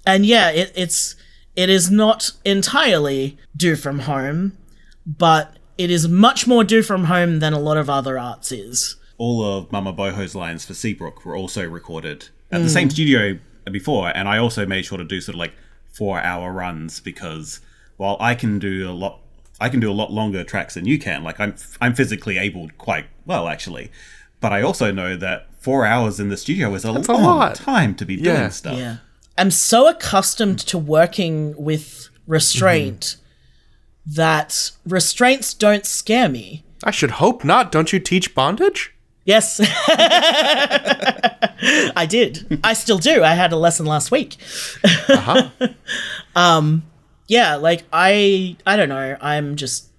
and yeah, it, it's it is not entirely do from home, but it is much more do from home than a lot of other arts is. all of Mama Boho's lines for Seabrook were also recorded at the mm. same studio before, and I also made sure to do sort of like four hour runs because while I can do a lot, I can do a lot longer tracks than you can. Like I'm, I'm physically able quite well actually, but I also know that four hours in the studio is a a long lot. time to be doing Yeah. stuff. Yeah. I'm so accustomed to working with restraint that restraints don't scare me. I should hope not. Don't you teach bondage? Yes. <laughs> I did. I still do. I had a lesson last week. Uh-huh. <laughs> yeah, like I I don't know. I'm just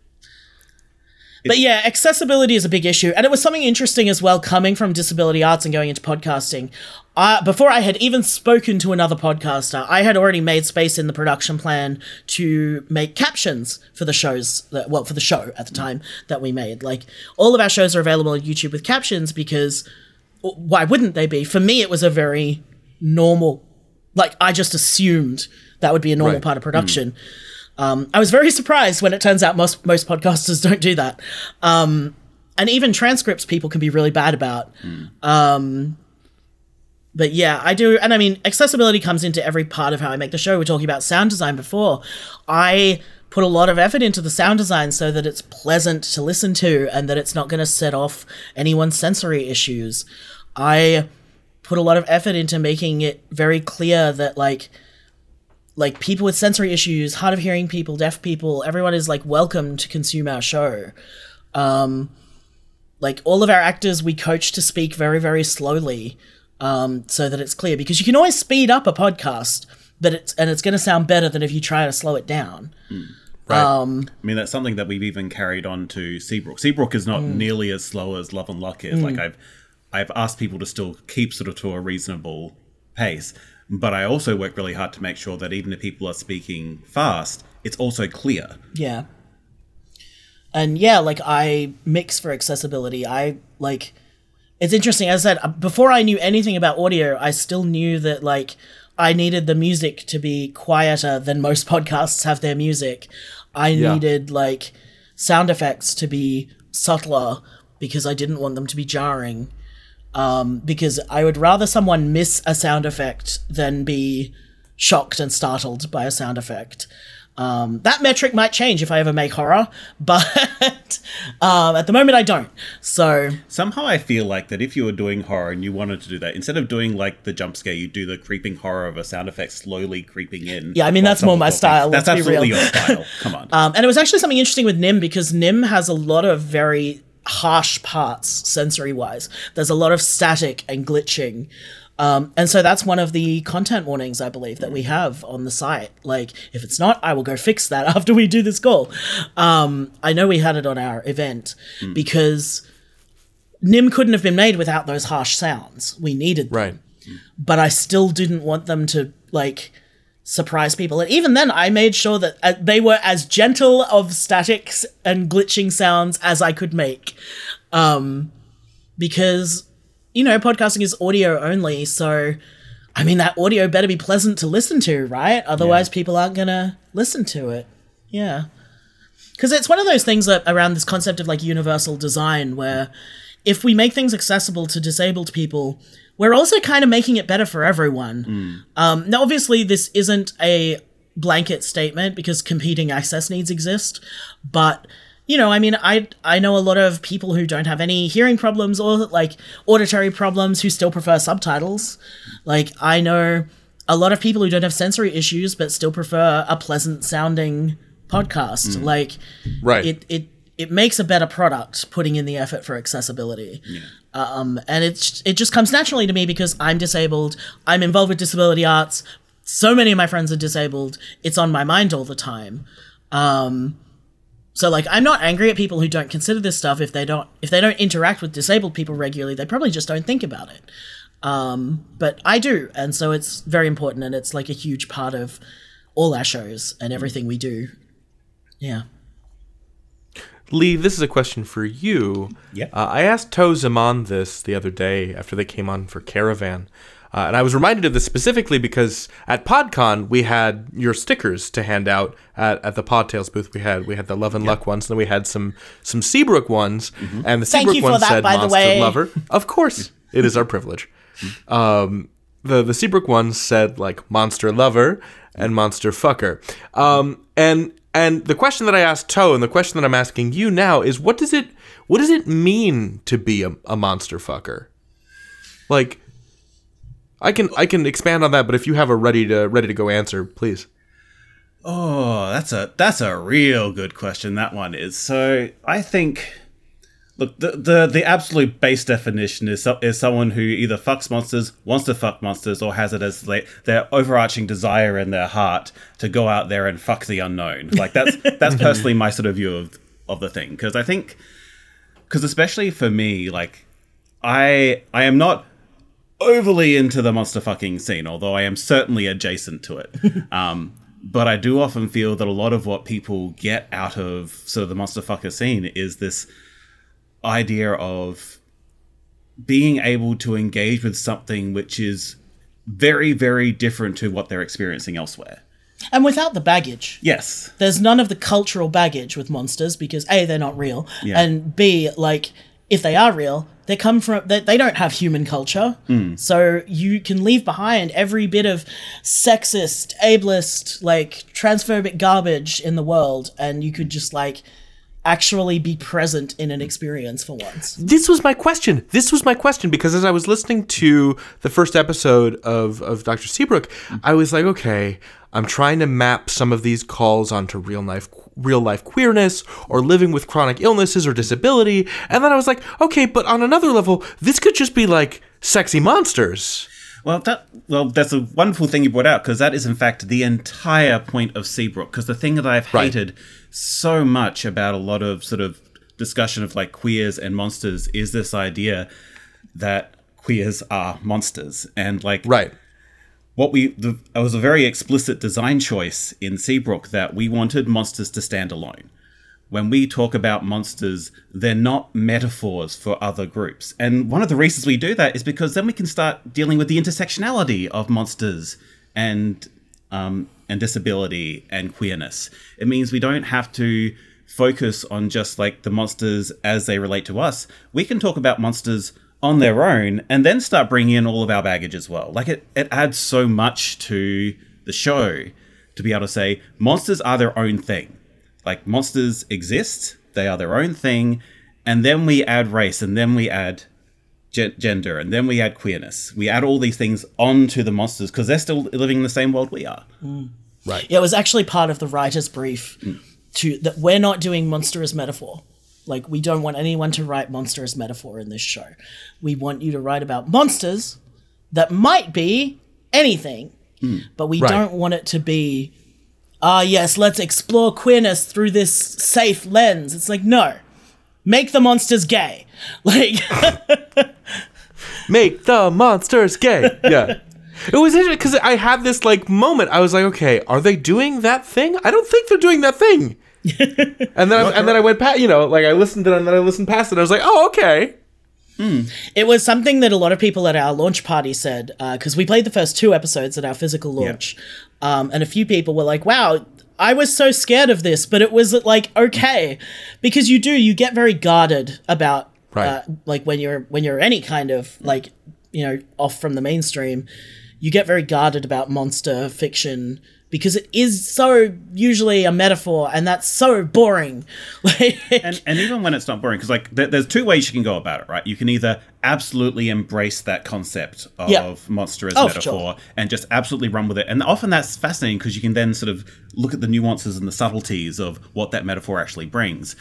But yeah, accessibility is a big issue. And it was something interesting as well coming from disability arts and going into podcasting. Uh, before I had even spoken to another podcaster, I had already made space in the production plan to make captions for the shows that, well, for the show at the time that we made. Like, all of our shows are available on YouTube with captions because why wouldn't they be? For me, it was a very normal like I just assumed that would be a normal Right. part of production. Um, I was very surprised when it turns out most most podcasters don't do that. Um, and even transcripts people can be really bad about. Um, but yeah, I do, and I mean, accessibility comes into every part of how I make the show. We're talking about sound design before. I put a lot of effort into the sound design so that it's pleasant to listen to and that it's not going to set off anyone's sensory issues. I put a lot of effort into making it very clear that like like people with sensory issues, hard of hearing people, deaf people, everyone is like welcome to consume our show. Um like all of our actors we coach to speak very very slowly um so that it's clear because you can always speed up a podcast but it's and it's going to sound better than if you try to slow it down. Right. Um I mean, that's something that we've even carried on to Seabrook. Seabrook is not nearly as slow as Love and Luck is. Like I've, I've asked people to still keep sort of to a reasonable pace, but I also work really hard to make sure that even if people are speaking fast, it's also clear. Yeah. And yeah, like I mix for accessibility. I like it's interesting as I said uh, before I knew anything about audio, I still knew that like I needed the music to be quieter than most <laughs> podcasts have their music. I Yeah. needed like sound effects to be subtler because I didn't want them to be jarring. Um, because I would rather someone miss a sound effect than be shocked and startled by a sound effect. Um, that metric might change if I ever make horror, <laughs> but um, at the moment I don't. So Somehow I feel like that if you were doing horror and you wanted to do that, instead of doing like the jump scare, you do the creeping horror of a sound effect slowly creeping in. Yeah, I mean, that's more my someone's style. That's absolutely real. your style. Come on. <laughs> Um, and it was actually something interesting with Nym because Nym has a lot of very harsh parts sensory wise. There's a lot of static and glitching. Um, and so that's one of the content warnings I believe that we have on the site. Like, if it's not, I will go fix that <laughs> after we do this call. Um, I know we had it on our event because Nym couldn't have been made without those harsh sounds. We needed them right. but I still didn't want them to like surprise people. And even then, I made sure that uh, they were as gentle of statics and glitching sounds as I could make, um, because you know podcasting is audio only. So, I mean, that audio better be pleasant to listen to, right? Otherwise, people aren't gonna listen to it. Yeah. Because it's one of those things that, around this concept of like universal design, where if we make things accessible to disabled people, we're also kind of making it better for everyone. Um, now, obviously, this isn't a blanket statement because competing access needs exist, but you know, I mean, I I know a lot of people who don't have any hearing problems or like auditory problems who still prefer subtitles. Like I know a lot of people who don't have sensory issues but still prefer a pleasant sounding podcast. Like Right. it it it makes a better product putting in the effort for accessibility. Um, and it's it just comes naturally to me because I'm disabled. I'm involved with disability arts. So many of my friends are disabled. It's on my mind all the time. Um, so like I'm not angry at people who don't consider this stuff if they don't if they don't interact with disabled people regularly. They probably just don't think about it. Um, but I do, and so it's very important, and it's like a huge part of all our shows and everything we do. Yeah. Lee, this is a question for you. Yeah. Uh, I asked Toe Zaman this the other day after they came on for Caravan. Uh, and I was reminded of this specifically because at PodCon we had your stickers to hand out at, at the Podtails booth. We had we had the Love and Luck ones, and then we had some some Seabrook ones, and the Thank Seabrook one that, said by the Monster way. Lover. Of course, it is our privilege. Um, the the Seabrook ones said like Monster Lover and Monster Fucker. Um, and and the question that I asked Toe and the question that I'm asking you now is what does it what does it mean to be a, a monster fucker? Like I can I can expand on that, but if you have a ready to ready to go answer, please. Oh, that's a that's a real good question. That one is. So I think, look, the the, the absolute base definition is is someone who either fucks monsters, wants to fuck monsters, or has it as like their overarching desire in their heart to go out there and fuck the unknown. Like that's <laughs> that's personally my sort of view of of the thing because I think because especially for me, like I I am not overly into the monster fucking scene, although I am certainly adjacent to it. <laughs> um, but I do often feel that a lot of what people get out of sort of the monster fucker scene is this idea of being able to engage with something which is very, very different to what they're experiencing elsewhere. And without the baggage. Yes. There's none of the cultural baggage with monsters because A, they're not real. Yeah. And B, like, if they are real, they come from they, they don't have human culture. Hmm. So you can leave behind every bit of sexist, ableist, like transphobic garbage in the world and you could just like actually be present in an experience for once. this was my question. This was my question because as I was listening to the first episode of, of Dr. Seabrook, I was like, okay, I'm trying to map some of these calls onto real life real life queerness or living with chronic illnesses or disability. And then I was like, okay, but on another level, this could just be like sexy monsters. Well, that well, that's a wonderful thing you brought out because that is in fact the entire point of Seabrook. Because the thing that I've Right. hated so much about a lot of sort of discussion of like queers and monsters is this idea that queers are monsters and like Right. what we the, it was a very explicit design choice in Seabrook that we wanted monsters to stand alone. When we talk about monsters, they're not metaphors for other groups. And one of the reasons we do that is because then we can start dealing with the intersectionality of monsters and um, and disability and queerness. It means we don't have to focus on just like the monsters as they relate to us. We can talk about monsters on their own and then start bringing in all of our baggage as well. Like it, it adds so much to the show to be able to say monsters are their own thing. Like monsters exist, they are their own thing, and then we add race and then we add gen- gender and then we add queerness. We add all these things onto the monsters because they're still living in the same world we are. Mm. Right. Yeah, it was actually part of the writer's brief mm. to that we're not doing monster as metaphor. Like we don't want anyone to write monster as metaphor in this show. We want you to write about monsters that might be anything, mm. but we Right. don't want it to be ah yes, let's explore queerness through this safe lens. It's like no. Make the monsters gay. <laughs> Like Make the monsters gay. Yeah. It was interesting because I had this like moment. I was like, okay, are they doing that thing? I don't think they're doing that thing. <laughs> and then I, and then I went past, you know, like I listened to it and then I listened past it. And I was like, oh, okay. It was something that a lot of people at our launch party said because we played the first two episodes at our physical launch, um, and a few people were like, "Wow, I was so scared of this, but it was like okay," because you do you get very guarded about Right. uh, like when you're when you're any kind of like you know off from the mainstream, you get very guarded about monster fiction because it is so usually a metaphor and that's so boring. <laughs> Like, and, and even when it's not boring, because like there, there's two ways you can go about it, right? You can either absolutely embrace that concept of Yeah. monster as Oh, metaphor sure. and just absolutely run with it. And often that's fascinating because you can then sort of look at the nuances and the subtleties of what that metaphor actually brings.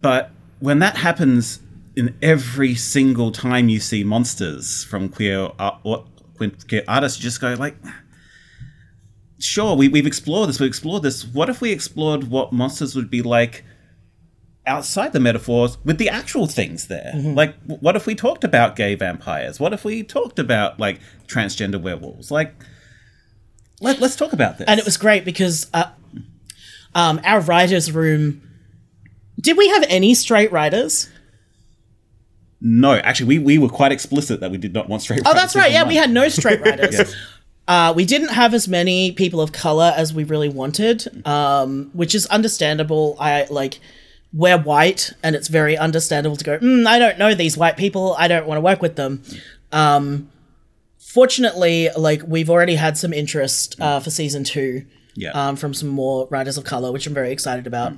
But when that happens in every single time you see monsters from queer uh, art, or queer artists, you just go like, sure, we, we've explored this, we've explored this. What if we explored what monsters would be like outside the metaphors with the actual things there? Like, what if we talked about gay vampires? What if we talked about, like, transgender werewolves? Like, let, let's talk about this. and it was great because uh, um, our writers' room. Did we have any straight writers? No, actually, we, we were quite explicit that we did not want straight Oh, that's right. Yeah, we had no straight <laughs> writers. Yes. Uh, we didn't have as many people of color as we really wanted, um, which is understandable. I like we're white, and it's very understandable to go. Mm, I don't know these white people. I don't want to work with them. Um, fortunately, like we've already had some interest uh, for season two Yeah. um, from some more writers of color, which I'm very excited about.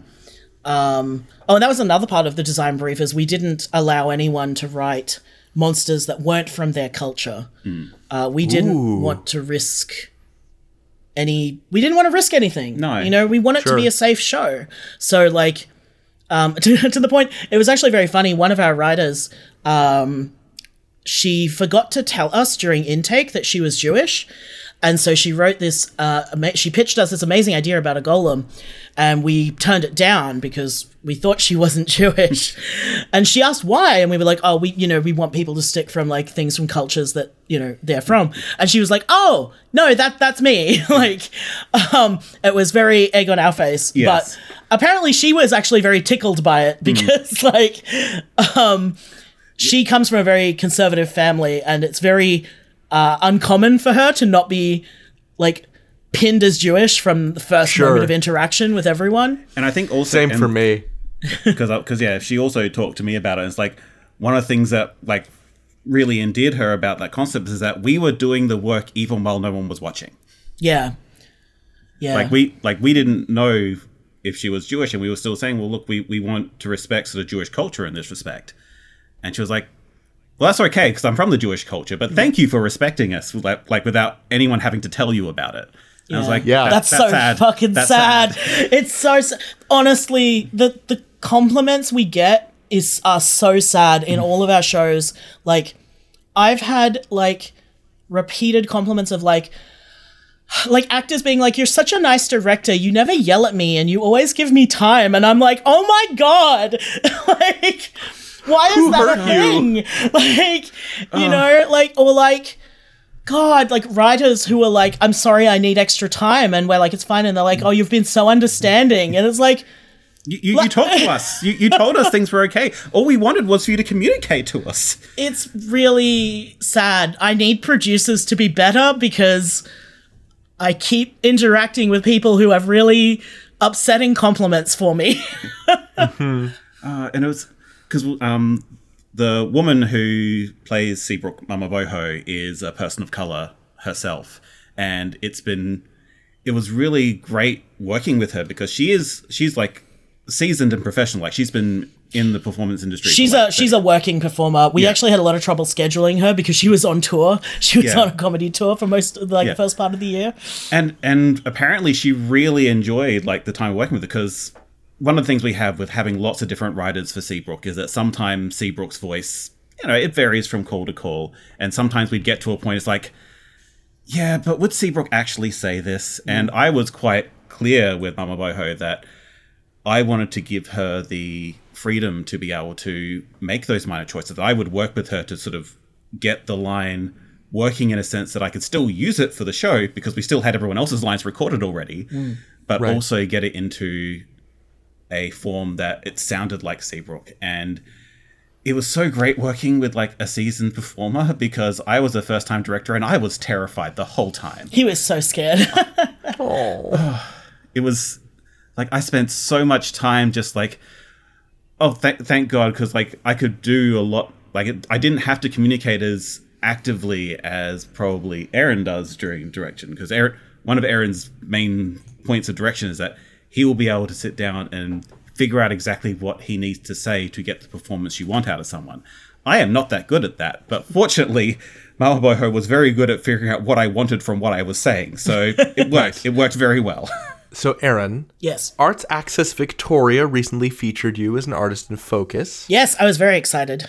Um, oh, and that was another part of the design brief is we didn't allow anyone to write monsters that weren't from their culture. Uh, we didn't want to risk any. We didn't want to risk anything. No. you know, we want it to be a safe show. So, like, um, <laughs> to, to the point, it was actually very funny. One of our writers, um, she forgot to tell us during intake that she was Jewish. And so she wrote this, uh, ama- she pitched us this amazing idea about a golem, and we turned it down because we thought she <laughs> wasn't Jewish. and she asked why, and we were like, oh, we, you know, we want people to stick from like things from cultures that, you know, they're from. And she was like, oh, no, that that's me. <laughs> like, um, it was very egg on our face. Yes. But apparently she was actually very tickled by it because, <laughs> like, um, she comes from a very conservative family and it's very uh, uncommon for her to not be like pinned as Jewish from the first Sure. moment of interaction with everyone. And I think also Same and- for me. <laughs> because because yeah, she also talked to me about it. It's like one of the things that like really endeared her about that concept is that we were doing the work even while no one was watching. Yeah. Yeah. Like we like we didn't know if she was Jewish, and we were still saying, well, look, we we want to respect sort of Jewish culture in this respect. And she was like. Well, that's okay because I'm from the Jewish culture, but thank you for respecting us, like, like without anyone having to tell you about it. And I was like, Yeah. that- that's, so sad. fucking That's sad. <laughs> It's so honestly the the compliments we get is are so sad in all of our shows. Like I've had like repeated compliments of like <sighs> like actors being like you're such a nice director you never yell at me and you always give me time and i'm like oh my god <laughs> like why is that a hurt you? thing <laughs> like you know like or like God, like writers who are like, I'm sorry, I need extra time, and we're like, it's fine, and they're like, oh, you've been so understanding, and it's like, You, you, you talked to <laughs> us. You, you told us things were okay. All we wanted was for you to communicate to us. it's really sad. I need producers to be better because I keep interacting with people who have really upsetting compliments for me. <laughs> Uh, and it was because um, the woman who plays Seabrook Mama Boho is a person of color herself, and it's been it was really great working with her because she is she's like seasoned and professional. Like she's been in the performance industry. she's like, a she's a working performer. We Yeah. actually had a lot of trouble scheduling her because she was on tour. <laughs> She was Yeah. on a comedy tour for most like Yeah. the first part of the year. and and apparently she really enjoyed like the time working with her because one of the things we have with having lots of different writers for Seabrook is that sometimes Seabrook's voice, you know, it varies from call to call, and sometimes we'd get to a point it's like, yeah, but would Seabrook actually say this? Mm. And I was quite clear with Mama Boho that I wanted to give her the freedom to be able to make those minor choices. I would work with her to sort of get the line working in a sense that I could still use it for the show because we still had everyone else's lines recorded already, mm. but Right. also get it into a form that it sounded like Seabrook. And it was so great working with like a seasoned performer because I was a first time director and I was terrified the whole time He was so scared. <laughs> oh. <sighs> it was like I spent so much time just like, oh, th- thank God, because like I could do a lot. Like it, I didn't have to communicate as actively as probably Erin does during direction, because Erin, one of Erin's main points of direction is that he will be able to sit down and figure out exactly what he needs to say to get the performance you want out of someone. I am not that good at that, but fortunately, Mama Boho was very good at figuring out what I wanted from what I was saying, so <laughs> it worked. It worked very well. So, Erin, yes. Arts Access Victoria recently featured you as an artist in focus. Yes, I was very excited.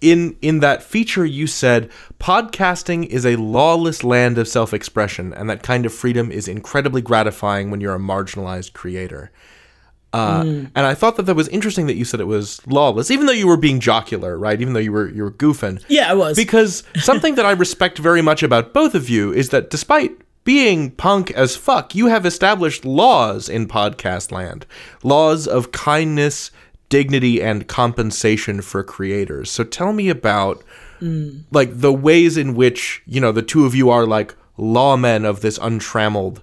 In in that feature, you said podcasting is a lawless land of self-expression, and that kind of freedom is incredibly gratifying when you're a marginalized creator. Uh, And I thought that that was interesting that you said it was lawless, even though you were being jocular, right? Even though you were you were goofing. Yeah, I was. Because <laughs> something that I respect very much about both of you is that despite being punk as fuck, you have established laws in podcast land. Laws of kindness, dignity, and compensation for creators. So tell me about like the ways in which, you know, the two of you are like lawmen of this untrammeled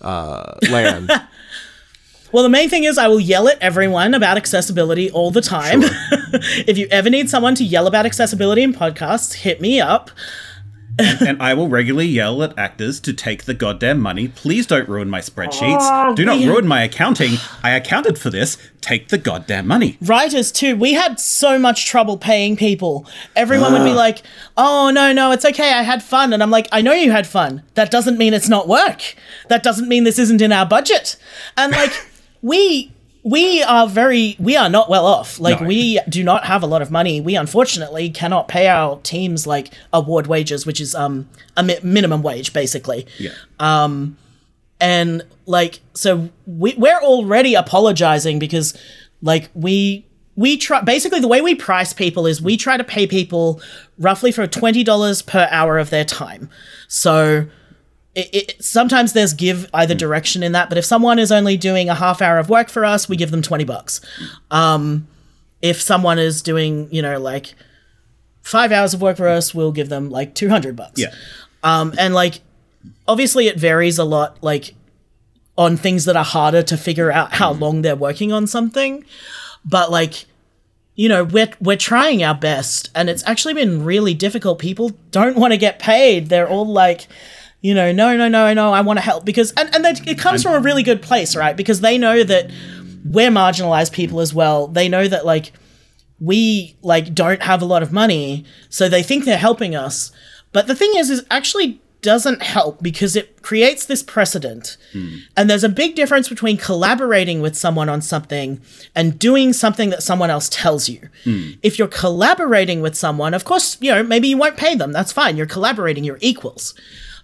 uh, land. <laughs> Well, the main thing is I will yell at everyone about accessibility all the time. <laughs> if you ever need someone to yell about accessibility in podcasts, hit me up. <laughs> and I will regularly yell at actors to take the goddamn money. Please don't ruin my spreadsheets. Do not ruin my accounting. I accounted for this. Take the goddamn money. Writers too. We had so much trouble paying people. Everyone would be like, "Oh no, no, it's okay. I had fun." And I'm like, "I know you had fun. That doesn't mean it's not work. That doesn't mean this isn't in our budget." And like <laughs> we we are very we are not well off. Like No. we do not have a lot of money. We unfortunately cannot pay our teams like award wages, which is um a mi- minimum wage basically Yeah. Um and like so we, we're already apologizing because like we we try basically the way we price people is we try to pay people roughly for $20 per hour of their time so it, it, sometimes there's give either direction in that but if someone is only doing a half hour of work for us we give them 20 bucks um if someone is doing you know like five hours of work for us, we'll give them like 200 bucks. Yeah. Um, and like, obviously, it varies a lot, like, on things that are harder to figure out how long they're working on something. But like, you know, we're we're trying our best, and it's actually been really difficult. People don't want to get paid. They're all like, you know, no, no, no, no, I want to help because, and and that, it comes from a really good place, right? Because they know that we're marginalized people as well. They know that like we like don't have a lot of money, so they think they're helping us. But the thing is, is actually doesn't help because it creates this precedent. Hmm. And there's a big difference between collaborating with someone on something and doing something that someone else tells you. Hmm. If you're collaborating with someone, of course, you know, maybe you won't pay them. That's fine. You're collaborating, you're equals.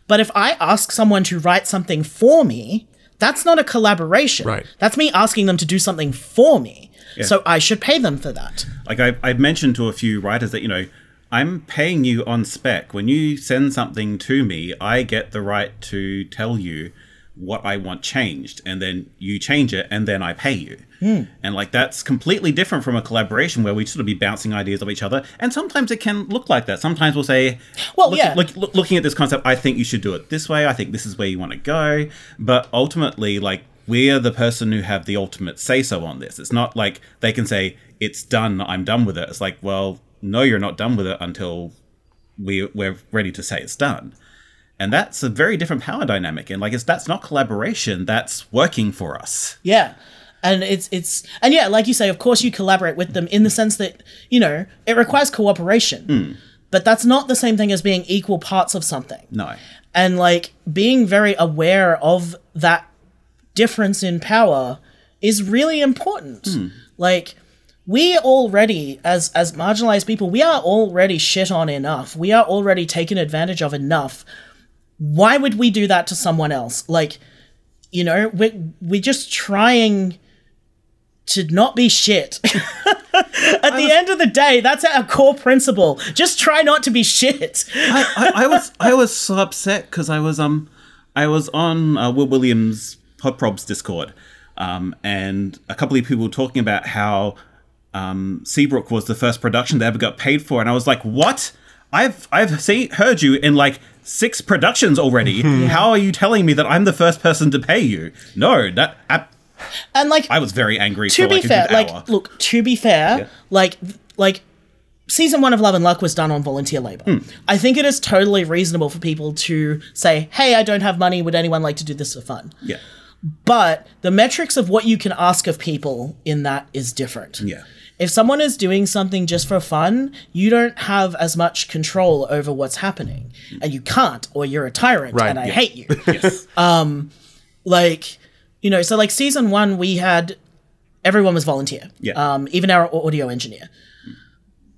But if I ask someone to write something for me, that's not a collaboration. Right. That's me asking them to do something for me. So I should pay them for that. like I, I've mentioned to a few writers that you know i'm paying you on spec when you send something to me i get the right to tell you what i want changed and then you change it and then i pay you. Hmm. And like that's completely different from a collaboration where we sort of be bouncing ideas off each other. And sometimes it can look like that. Sometimes we'll say Well, look, yeah. look, look- looking at this concept i think you should do it this way. I think this is where you want to go. But ultimately like we're the person who have the ultimate say so on this. It's not like they can say it's done i'm done with it. It's like well no you're not done with it until we, we're ready to say it's done and that's a very different power dynamic and like it's that's not collaboration that's working for us Yeah. And it's it's and yeah, like you say, of course you collaborate with them in the sense that, you know, it requires cooperation. Hmm. But that's not the same thing as being equal parts of something. no And like being very aware of that difference in power is really important. Hmm. Like we already as as marginalized people, we are already shit on enough. We are already taken advantage of enough. Why would we do that to someone else? Like you know, we we're just trying to not be shit. <laughs> At the end of the day, that's our core principle. Just try not to be shit. I, I, I was I was so upset because I was um I was on uh, Wil Williams Podprob's Discord, um, and a couple of people were talking about how um, Seabrook was the first production they ever got paid for, and I was like, what? I've I've seen heard you in like six productions already. <laughs> How are you telling me that I'm the first person to pay you? No, that I, And like I was very angry. to be like fair, like hour. look, to be fair, Yeah. like like season one of Love and Luck was done on volunteer labor. Hmm. I think it is totally reasonable for people to say, "Hey, I don't have money. Would anyone like to do this for fun?" yeah, But the metrics of what you can ask of people in that is different. yeah. If someone is doing something just for fun, you don't have as much control over what's happening. And you can't, or you're a tyrant, Right, and I yeah. hate you. <laughs> Yes. like, you know, so like season one, we had everyone was volunteer. Yeah. Um, even our audio engineer.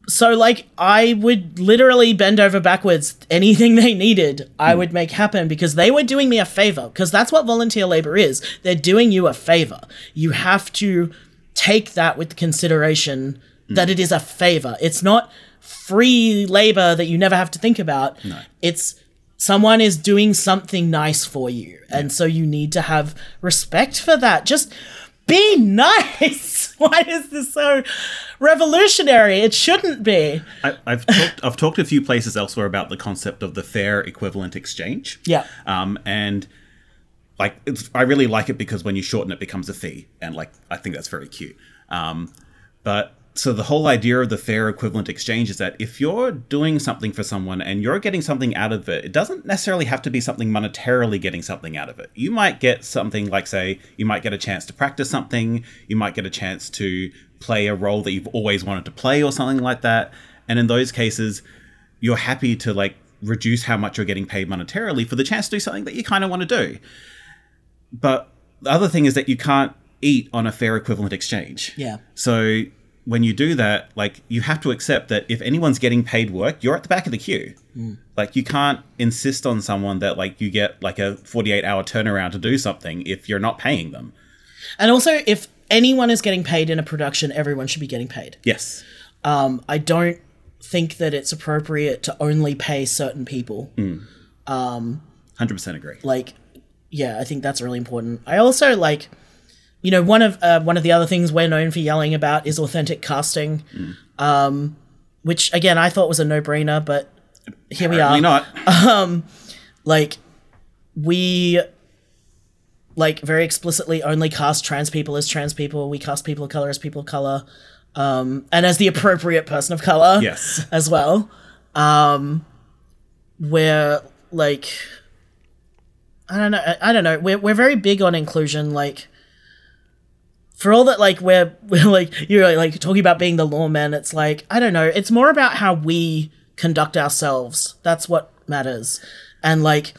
So like I would literally bend over backwards anything <laughs> they needed I would make happen because they were doing me a favor because that's what volunteer labor is they're doing you a favor you have to take that with consideration that it is a favor. It's not free labor that you never have to think about. It's someone is doing something nice for you. And so you need to have respect for that. Just be <laughs> nice. Why is this so revolutionary? It shouldn't be. I, I've talked, I've talked a few places elsewhere about the concept of the fair equivalent exchange. Yeah. Um, and like I really like it because when you shorten it, becomes a fee, and like I think that's very cute. Um, but so the whole idea of the fair equivalent exchange is that if you're doing something for someone and you're getting something out of it, it doesn't necessarily have to be something monetarily getting something out of it. You might get something like, say, you might get a chance to practice something, you might get a chance to play a role that you've always wanted to play or something like that. And in those cases, you're happy to like reduce how much you're getting paid monetarily for the chance to do something that you kind of want to do. But the other thing is that you can't eat on a fair equivalent exchange. Yeah. So when you do that, like you have to accept that if anyone's getting paid work, you're at the back of the queue. Hmm. Like you can't insist on someone that like you get like a 48 hour turnaround to do something if you're not paying them. And also, if anyone is getting paid in a production, everyone should be getting paid. Yes. Um, I don't think that it's appropriate to only pay certain people. Hmm. Um, 100% agree. Like, yeah, I think that's really important. I also like, you know, one of uh, one of the other things we're known for yelling about is authentic casting. Um, which again I thought was a no-brainer, but here we are. Apparently not. <laughs> Like we like very explicitly only cast trans people as trans people. We cast people of color as people of color, um, and as the appropriate person of color. Yes. as well. Um, where like I don't know, I, I don't know. We're we're very big on inclusion. Like for all that, like we're <laughs> we're like you're like talking about being the lawman. It's like I don't know. It's more about how we conduct ourselves. That's what matters. And like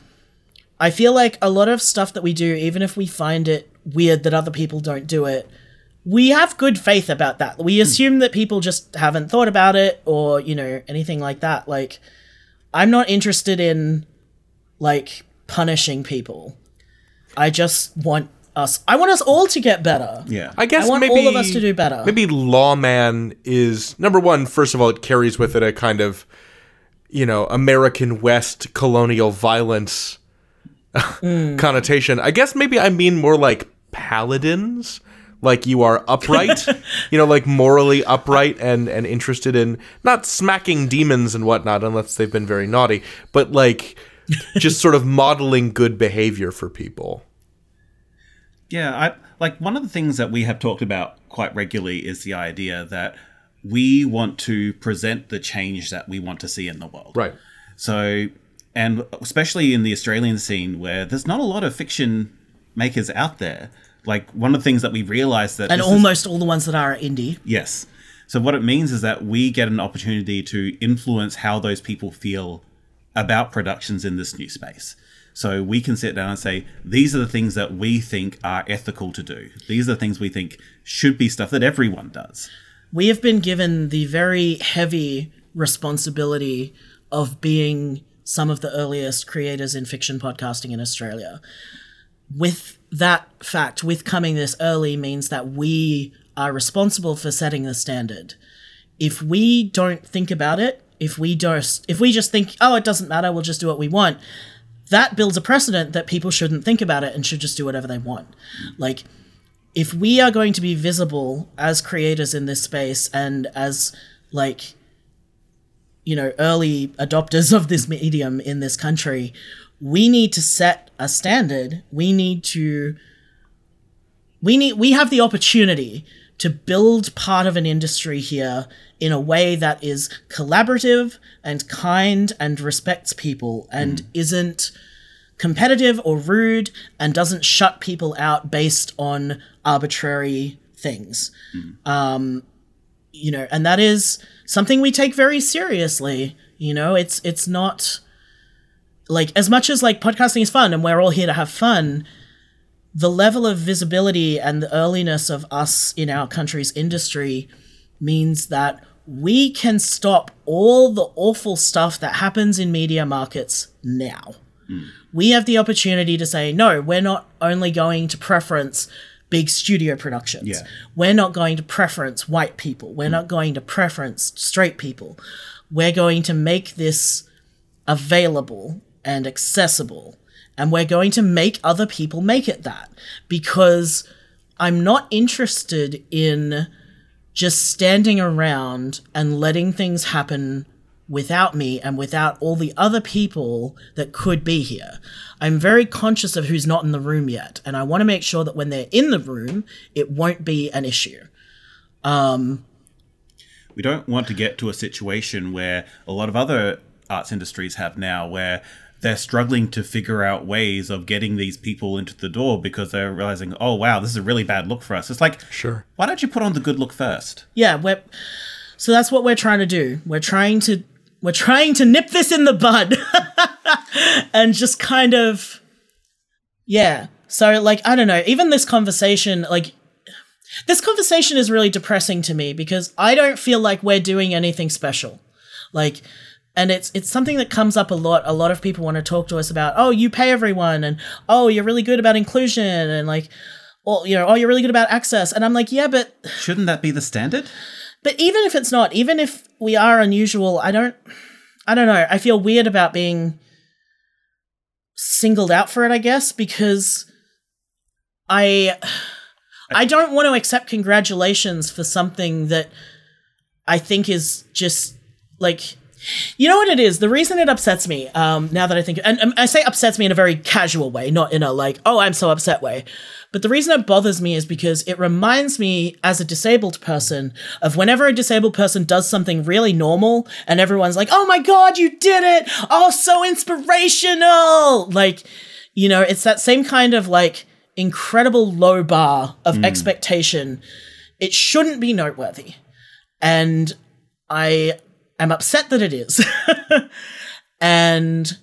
I feel like a lot of stuff that we do, even if we find it weird that other people don't do it, we have good faith about that. We hmm. assume that people just haven't thought about it or, you know, anything like that. Like, I'm not interested in, like, punishing people. I just want us, I want us all to get better. Yeah. I guess I want maybe all of us to do better. Maybe lawman is number one. First of all, it carries with it a kind of, you know, American West colonial violence Hmm. connotation. I guess maybe I mean more like paladins. Like you are upright, <laughs> you know, like morally upright and and interested in not smacking demons and whatnot, unless they've been very naughty, but like just sort of modeling good behavior for people. Yeah, I like one of the things that we have talked about quite regularly is the idea that we want to present the change that we want to see in the world. Right. So, and especially in the Australian scene where there's not a lot of fiction makers out there. Like one of the things that we realized that and this is- almost all the ones that are are indie. Yes. So what it means is that we get an opportunity to influence how those people feel about productions in this new space. So we can sit down and say, these are the things that we think are ethical to do. These are the things we think should be stuff that everyone does. we have been given the very heavy responsibility of being some of the earliest creators in fiction podcasting in Australia. With that fact, with coming this early means that we are responsible for setting the standard. If we don't think about it, if we just if we just think, oh, it doesn't matter, we'll just do what we want, that builds a precedent that people shouldn't think about it and should just do whatever they want. Like if we are going to be visible as creators in this space and as like you know early adopters of this medium in this country we need to set a standard we need to we need we have the opportunity to build part of an industry here in a way that is collaborative and kind and respects people and isn't competitive or rude and doesn't shut people out based on arbitrary things. Um, you know, and that is something we take very seriously. You know, it's it's not like as much as like podcasting is fun and we're all here to have fun. The level of visibility and the earliness of us in our country's industry means that we can stop all the awful stuff that happens in media markets now hmm. we have the opportunity to say, no, we're not only going to preference big studio productions. Yeah. We're not going to preference white people. We're hmm. not going to preference straight people. We're going to make this available and accessible. And we're going to make other people make it that because I'm not interested in just standing around and letting things happen without me and without all the other people that could be here. I'm very conscious of who's not in the room yet, and I want to make sure that when they're in the room, it won't be an issue. Um, we don't want to get to a situation where a lot of other arts industries have now where they're struggling to figure out ways of getting these people into the door because they're realizing, oh wow, this is a really bad look for us. It's like, Sure. why don't you put on the good look first? Yeah, we're so that's what we're trying to do. We're trying to we're trying to nip this in the bud <laughs> and just kind of yeah. So like I don't know, even this conversation like this conversation is really depressing to me because I don't feel like we're doing anything special. Like and it's it's something that comes up a lot. A lot of people want to talk to us about, "Oh, you pay everyone." And, "Oh, you're really good about inclusion." And like, "Oh, you know, oh, you're really good about access." And I'm like, "Yeah, but Shouldn't that be the standard? but even if it's not, even if we are unusual, I don't I don't know. I feel weird about being singled out for it, I guess, because I I don't want to accept congratulations for something that I think is just like you know what it is? The reason it upsets me um now that i think and, and i say upsets me in a very casual way not in a like oh i'm so upset way. But the reason it bothers me is because it reminds me as a disabled person of whenever a disabled person does something really normal and everyone's like oh my god you did it! Oh so inspirational! Like you know it's that same kind of like incredible low bar of expectation. It shouldn't be noteworthy. And I am upset that it is. <laughs> and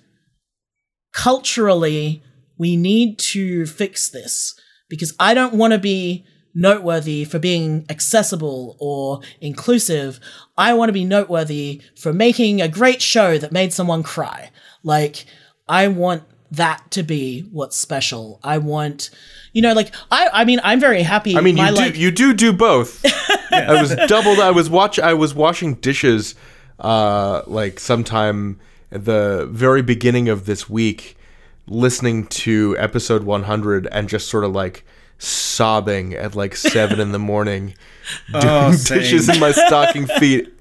culturally, we need to fix this because I don't want to be noteworthy for being accessible or inclusive. I want to be noteworthy for making a great show that made someone cry. Like, I want that to be what's special. I want, you know, like I. I mean, I'm very happy. I mean, you do you do do both. <laughs> I was doubled. I was watch. I was washing dishes, uh, like sometime at the very beginning of this week, listening to episode 100 and just sort of like sobbing at like seven in the <laughs> morning, doing Oh, dishes in my stocking feet,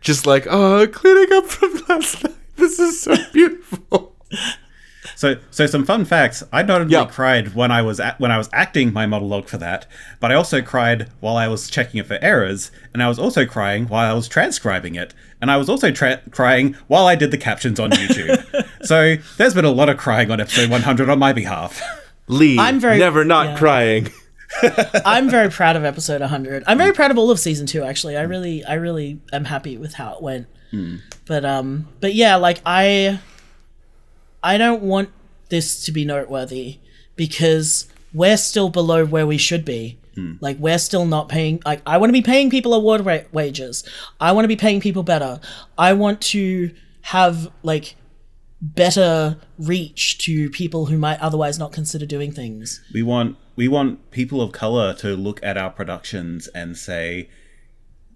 just like oh, cleaning up from last <laughs> night. This is so beautiful. <laughs> So, so some fun facts. I not only Yeah. cried when I was at, when I was acting my monologue for that, but I also cried while I was checking it for errors, and I was also crying while I was transcribing it, and I was also tra- crying while I did the captions on YouTube. <laughs> so there's been a lot of crying on episode 100 on my behalf. Lee, I'm very- never not yeah. crying. <laughs> I'm very proud of episode 100. I'm very proud of all of season 2 actually. I really I really am happy with how it went. But um but yeah, like I I don't want this to be noteworthy because we're still below where we should be. Hmm. Like we're still not paying like I want to be paying people award wa- wages. I want to be paying people better. I want to have like better reach to people who might otherwise not consider doing things. We want we want people of color to look at our productions and say,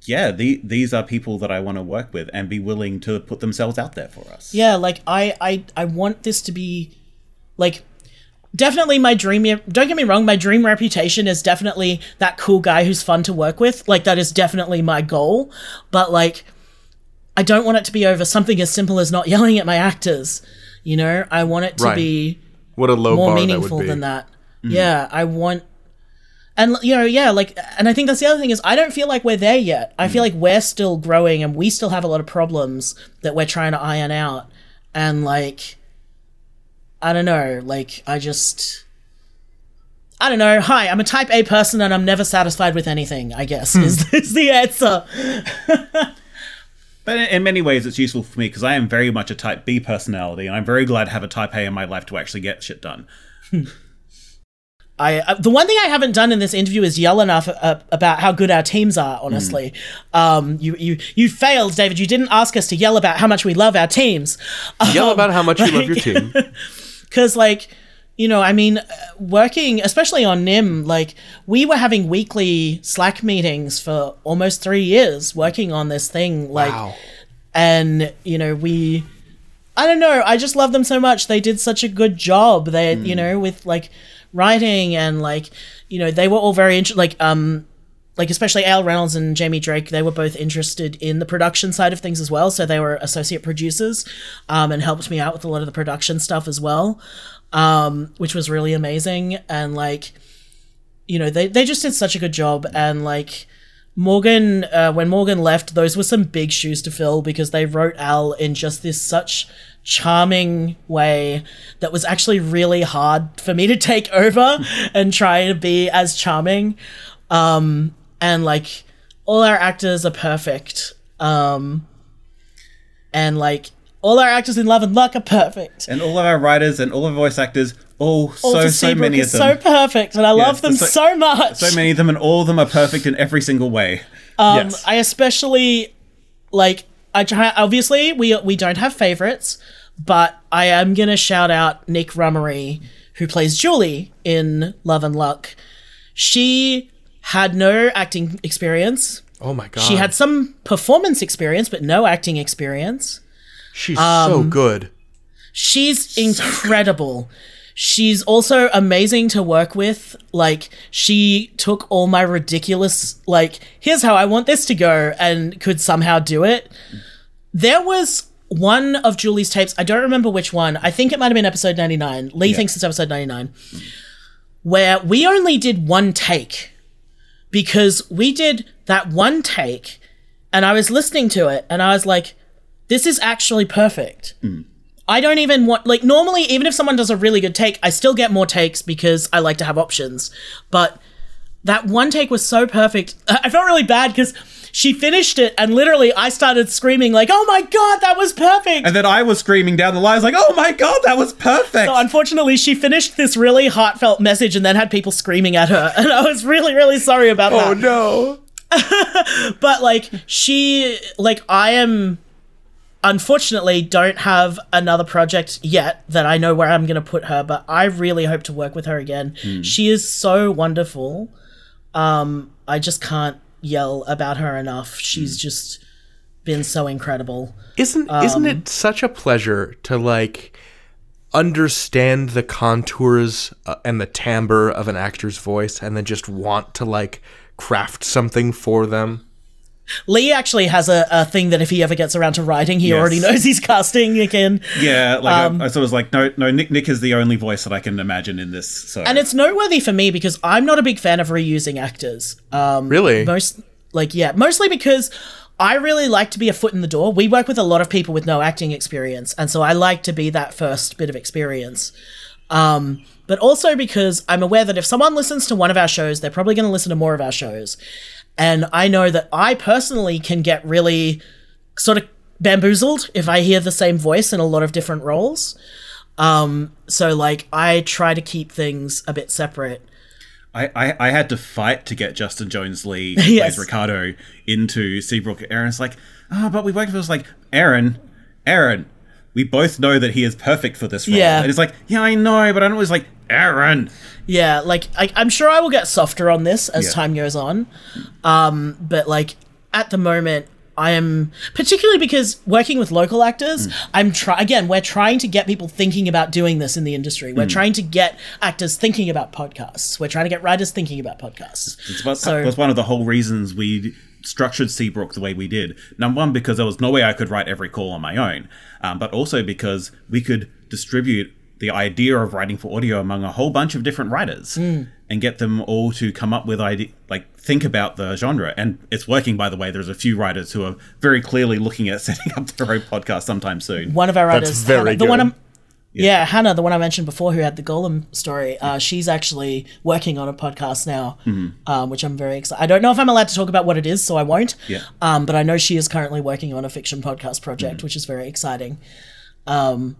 "Yeah, the, these are people that I want to work with," and be willing to put themselves out there for us. Yeah, like I I I want this to be like definitely my dream don't get me wrong, my dream reputation is definitely that cool guy who's fun to work with. Like that is definitely my goal, but like I don't want it to be over something as simple as not <laughs> yelling at my actors. You know, I want it to Right. be What a low more bar that meaningful would be. than that. Yeah, I want and you know, yeah, like and I think that's the other thing is I don't feel like we're there yet. I feel mm. like we're still growing and we still have a lot of problems that we're trying to iron out. And like I don't know, like I just I don't know. Hi, I'm a type A person and I'm never satisfied with anything, I guess, hmm. is, <laughs> is the answer. But in- in many ways, it's useful for me because I am very much a Type B personality, and I'm very glad to have a Type A in my life to actually get shit done. <laughs> I uh, the one thing I haven't done in this interview is yell enough uh, about how good our teams are. Honestly, um, you you you failed, David. You didn't ask us to yell about how much we love our teams. Yell Um, about how much you love your team. <laughs> because like you know i mean uh, working especially on Nym like we were having weekly slack meetings for almost three years working on this thing like Wow. and you know we i don't know i just love them so much they did such a good job they you know with like writing and like you know they were all very interested like um like especially Al Reynolds and Jamie Drake, they were both interested in the production side of things as well. So they were associate producers, um, and helped me out with a lot of the production stuff as well, um, which was really amazing. And like, you know, they they just did such a good job. And like Morgan, uh, when Morgan left, those were some big shoes to fill because they wrote Al in just this such charming way that was actually really hard for me to take <laughs> over and try to be as charming um and like all our actors are perfect um and like all our actors in love and luck are perfect And all of our writers and all of our voice actors, all so so many of them, so perfect and i love them so- so, much so many of them, and all of them are perfect in every single way. Um, yes. I especially like. I try. Obviously, we we don't have favorites, but I am gonna shout out Nick Rummery, who plays Julie in Love and Luck. She had no acting experience. oh my god. She had some performance experience, but no acting experience. She's um, so good. She's incredible. She's also amazing to work with. Like, she took all my ridiculous, like, here's how I want this to go, and could somehow do it. there was one of Julie's tapes. I don't remember which one. I think it might have been episode 99. Lee thinks it's episode 99. Where we only did one take because we did that one take and I was listening to it and I was like, this is actually perfect. Mm. I don't even want, like, normally, even if someone does a really good take, I still get more takes because I like to have options. But that one take was so perfect. <laughs> I felt really bad because she finished it and literally I started screaming, like, oh my God, that was perfect. And then I was screaming down the line, like, "Oh my god, that was perfect!" So unfortunately, she finished this really heartfelt message and then had people screaming at her, <laughs> and I was really, really sorry about oh, that. Oh no. <laughs> But like, she, like, I am, unfortunately, don't have another project yet that I know where I'm going to put her. But I really hope to work with her again. She is so wonderful. Um, I just can't yell about her enough. She's just been so incredible. Isn't isn't it such a pleasure to like understand the contours uh, and the timbre of an actor's voice and then just want to like craft something for them? Lee actually has a, a thing that if he ever gets around to writing, he Yes. already knows he's casting again. yeah, like Um, I, I sort of was like, "No, no, Nick, Nick is the only voice that I can imagine in this." So And it's noteworthy for me because I'm not a big fan of reusing actors. Um, Really? most like yeah, mostly because I really like to be a foot in the door. We work with a lot of people with no acting experience, and so I like to be that first bit of experience. Um, but also because I'm aware that if someone listens to one of our shows, they're probably going to listen to more of our shows. And I know that I personally can get really sort of bamboozled if I hear the same voice in a lot of different roles. Um, so like I try to keep things a bit separate. I, I, I had to fight to get Justin Jones Lee, <laughs> Yes. plays Ricardo, into Seabrook. Erin's like, oh, but we worked with us like Erin, Erin. We both know that he is perfect for this role. Yeah. And it's like, yeah, I know, but I don't always like Erin. Yeah, like I, I'm sure I will get softer on this as Yeah. time goes on. Um, but like at the moment, I am particularly because working with local actors. I'm try again. We're trying to get people thinking about doing this in the industry. We're trying to get actors thinking about podcasts. We're trying to get writers thinking about podcasts. It's what, So- that's one of the whole reasons we structured Seabrook the way we did. Number one, because there was no way I could write every call on my own, um, but also because we could distribute the idea of writing for audio among a whole bunch of different writers and get them all to come up with idea, like think about the genre. And it's working, by the way. There's a few writers who are very clearly looking at <laughs> setting up their own podcast sometime soon. One of our That's writers, very Hannah, the one. I'm, yeah. Hannah, the one I mentioned before, who had the Golem story. Uh, she's actually working on a podcast now, um, which I'm very excited. I don't know if I'm allowed to talk about what it is, so I won't. Yeah. Um, but I know she is currently working on a fiction podcast project, which is very exciting. Um,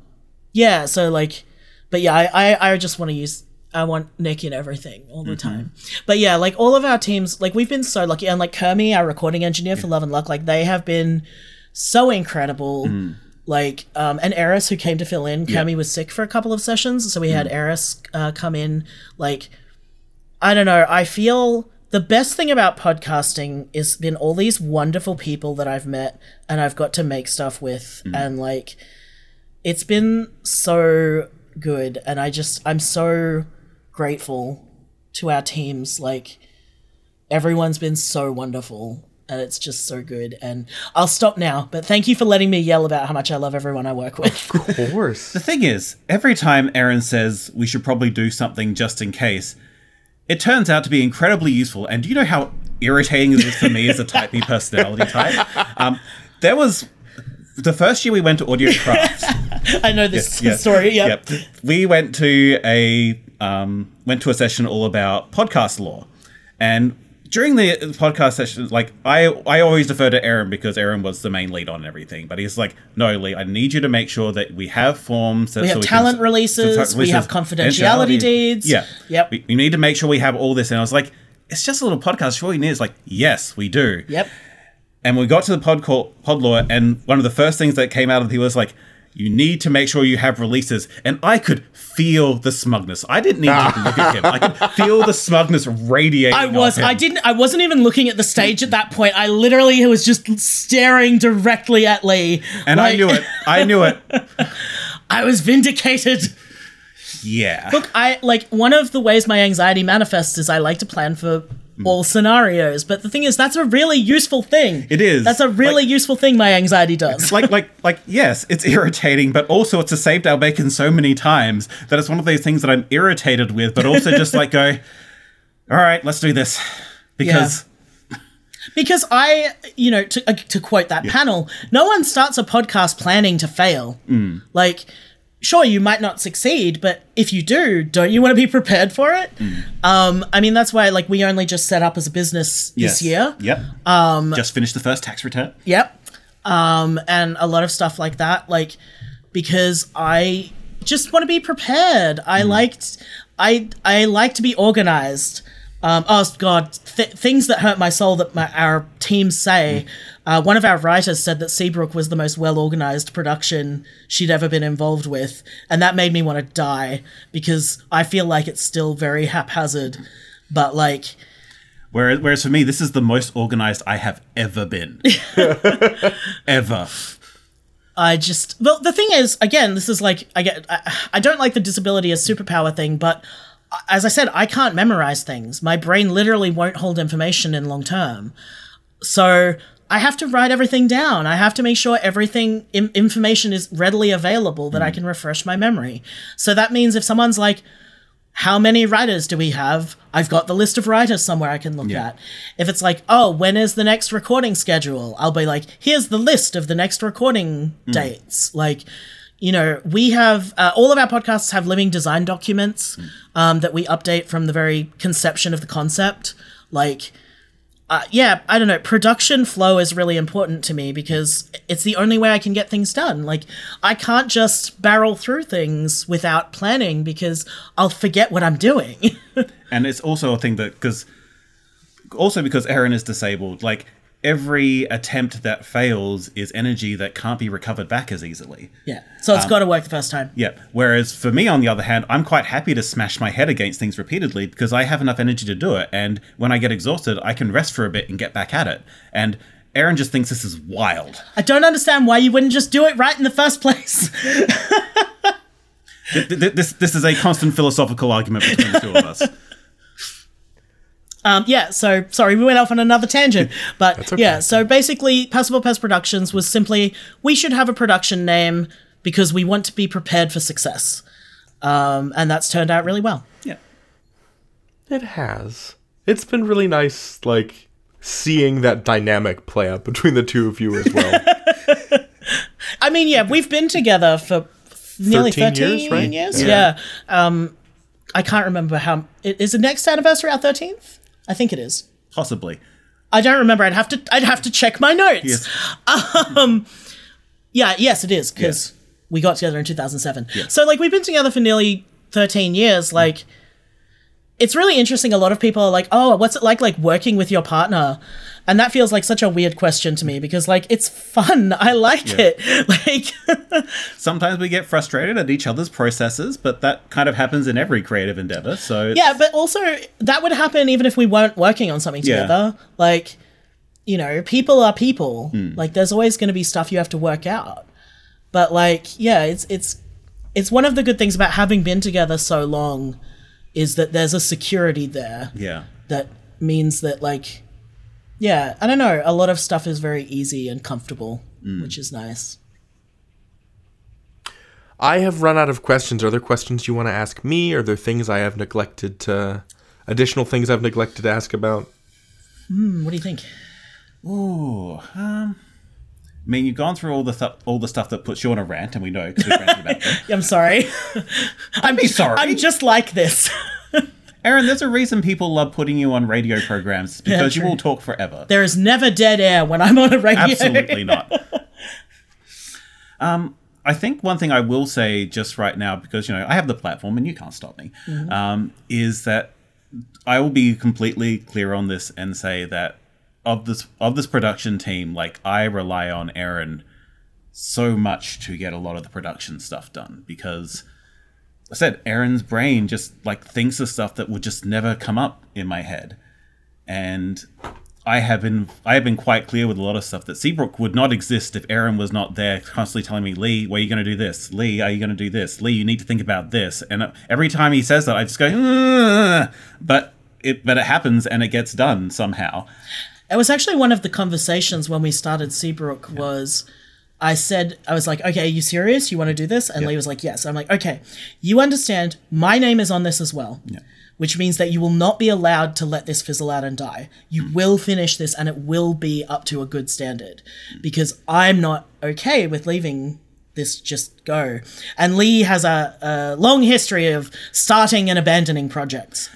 yeah. So like, but yeah, I I, I just want to use. I want Nick in everything all the time. But yeah, like all of our teams, like we've been so lucky. And like Kermie, our recording engineer for Love and Luck, like they have been so incredible. Like, um, and Eris, who came to fill in, Kermie was sick for a couple of sessions. So we had Eris uh, come in. Like, I don't know. I feel the best thing about podcasting is been all these wonderful people that I've met and I've got to make stuff with. And like, it's been so good. And I just, I'm so grateful to our teams. Like, everyone's been so wonderful. And it's just so good. And I'll stop now. But thank you for letting me yell about how much I love everyone I work with. Of course. The thing is, every time Erin says we should probably do something just in case, it turns out to be incredibly useful. And do you know how irritating it is for me as a type B personality type? Um, there was the first year we went to Audio <laughs> Craft. I know this Yeah. story. Yep. Yep. We went to a um, went to a session all about podcast law, and during the podcast session, like I I always defer to Erin because Erin was the main lead on everything. But he's like, no, Lee, I need you to make sure that we have forms. That, We so have can- talent so- releases, we have confidentiality deeds. Yeah. Yep. We, we need to make sure we have all this. And I was like, it's just a little podcast. Sure, you need. It's like, yes, we do. Yep. And we got to the pod, call, pod law, and one of the first things that came out of the people was like, you need to make sure you have releases. And I could feel the smugness. I didn't need to look at him. I could <laughs> feel the smugness radiating. I was. I didn't. I wasn't even looking at the stage at that point. I literally was just staring directly at Lee. And I knew it. I knew it. <laughs> I was vindicated. Yeah. Look, I like one of the ways my anxiety manifests is I like to plan for all scenarios. But the thing is, that's a really useful thing. It is. That's a really Like- useful thing. My anxiety does. like <laughs> like like yes, it's irritating, but also it's a saved our bacon so many times that it's one of those things that I'm irritated with, but also just like go, <laughs> all right, let's do this because because I, you know, to, uh, to quote that panel, no one starts a podcast planning to fail. Mm. Like, sure, you might not succeed, but if you do, don't you want to be prepared for it? Mm. Um, I mean, that's why, like, we only just set up as a business this year. Yep. Um, just finished the first tax return. Yep. Um, and a lot of stuff like that, like because I just want to be prepared. I liked I I like to be organized. Um, oh God, th- things that hurt my soul that my, our teams say. Uh, one of our writers said that Seabrook was the most well organized production she'd ever been involved with, and that made me want to die because I feel like it's still very haphazard. But like, Whereas, whereas for me, this is the most organized I have ever been. <laughs> ever. I just well the thing is again this is like I get I, I don't like the disability as superpower thing but as I said I can't memorize things my brain literally won't hold information in long term so I have to write everything down I have to make sure everything Im- information is readily available that I hmm. can refresh my memory so that means if someone's like how many writers do we have? I've got the list of writers somewhere I can look Yeah. at. If it's like, oh, when is the next recording schedule? I'll be like, here's the list of the next recording hmm. dates. Like, you know, we have uh, all of our podcasts have living design documents um, that we update from the very conception of the concept. Like, uh, yeah, I don't know. Production flow is really important to me because it's the only way I can get things done. Like, I can't just barrel through things without planning because I'll forget what I'm doing. <laughs> And it's also a thing that because also because Erin is disabled, like every attempt that fails is energy that can't be recovered back as easily. yeah, so it's um, got to work the first time. Yeah. Whereas for me, on the other hand, I'm quite happy to smash my head against things repeatedly because I have enough energy to do it. And when I get exhausted, I can rest for a bit and get back at it. And Erin just thinks this is wild. I don't understand why you wouldn't just do it right in the first place. <laughs> Th- th- this this is a constant philosophical argument between the two of us. Um, yeah, so sorry, we went off on another tangent. <laughs> But okay. yeah, so basically, Passer Vulpes Productions was simply we should have a production name because we want to be prepared for success. Um, and that's turned out really well. Yeah. It has. It's been really nice, like seeing that dynamic play out between the two of you as well. <laughs> I mean, yeah, we've been together for nearly 13 13 years, right? years. Yeah. Yeah. Um, I can't remember how. Is the next anniversary our 13th? I think it is. Possibly. I don't remember. I'd have to. I'd have to check my notes. Yes. Um, Yeah, yes, it is because we got together in 2007. So like we've been together for nearly 13 years. Like it's really interesting. A lot of people are like, "Oh, what's it like like working with your partner?" And that feels like such a weird question to me because like it's fun. <laughs> I like it. <laughs> Like <laughs> Sometimes we get frustrated at each other's processes, but that kind of happens in every creative endeavor. So yeah, but also that would happen even if we weren't working on something Yeah. together. Like you know, people are people. Hmm. Like there's always going to be stuff you have to work out. But like, yeah, it's it's it's one of the good things about having been together so long is that there's a security there yeah. that means that like yeah, I don't know, a lot of stuff is very easy and comfortable, which is nice. I have run out of questions. Are there questions you want to ask me? Are there things I have neglected to additional things I've neglected to ask about? Hmm, what do you think? Ooh, um, I mean, you've gone through all the th- all the stuff that puts you on a rant, and we know because we've ranted about <laughs> them. I'm sorry. I'm be sorry. I'm just like this. Erin, there's a reason people love putting you on radio programs because you will talk forever. there is never dead air when I'm on a radio. Absolutely not. <laughs> Um, I think one thing I will say just right now, because you know I have the platform and you can't stop me, um, is that I will be completely clear on this and say that of this of this production team, like I rely on Erin so much to get a lot of the production stuff done because I said Erin's brain just like thinks of stuff that would just never come up in my head. And I have been I have been quite clear with a lot of stuff that Seabrook would not exist if Erin was not there constantly telling me, Lee, where are you going to do this? Lee, are you going to do this? Lee, you need to think about this. And uh, every time he says that, I just go, "Ugh." but it but it happens and it gets done somehow. It was actually one of the conversations when we started Seabrook was I said I was like, okay, are you serious? You want to do this? And Lee was like, yes. I'm like, okay, you understand my name is on this as well. Which means that you will not be allowed to let this fizzle out and die. You mm. will finish this and it will be up to a good standard. Because I'm not okay with leaving this just go. And Lee has a, a long history of starting and abandoning projects.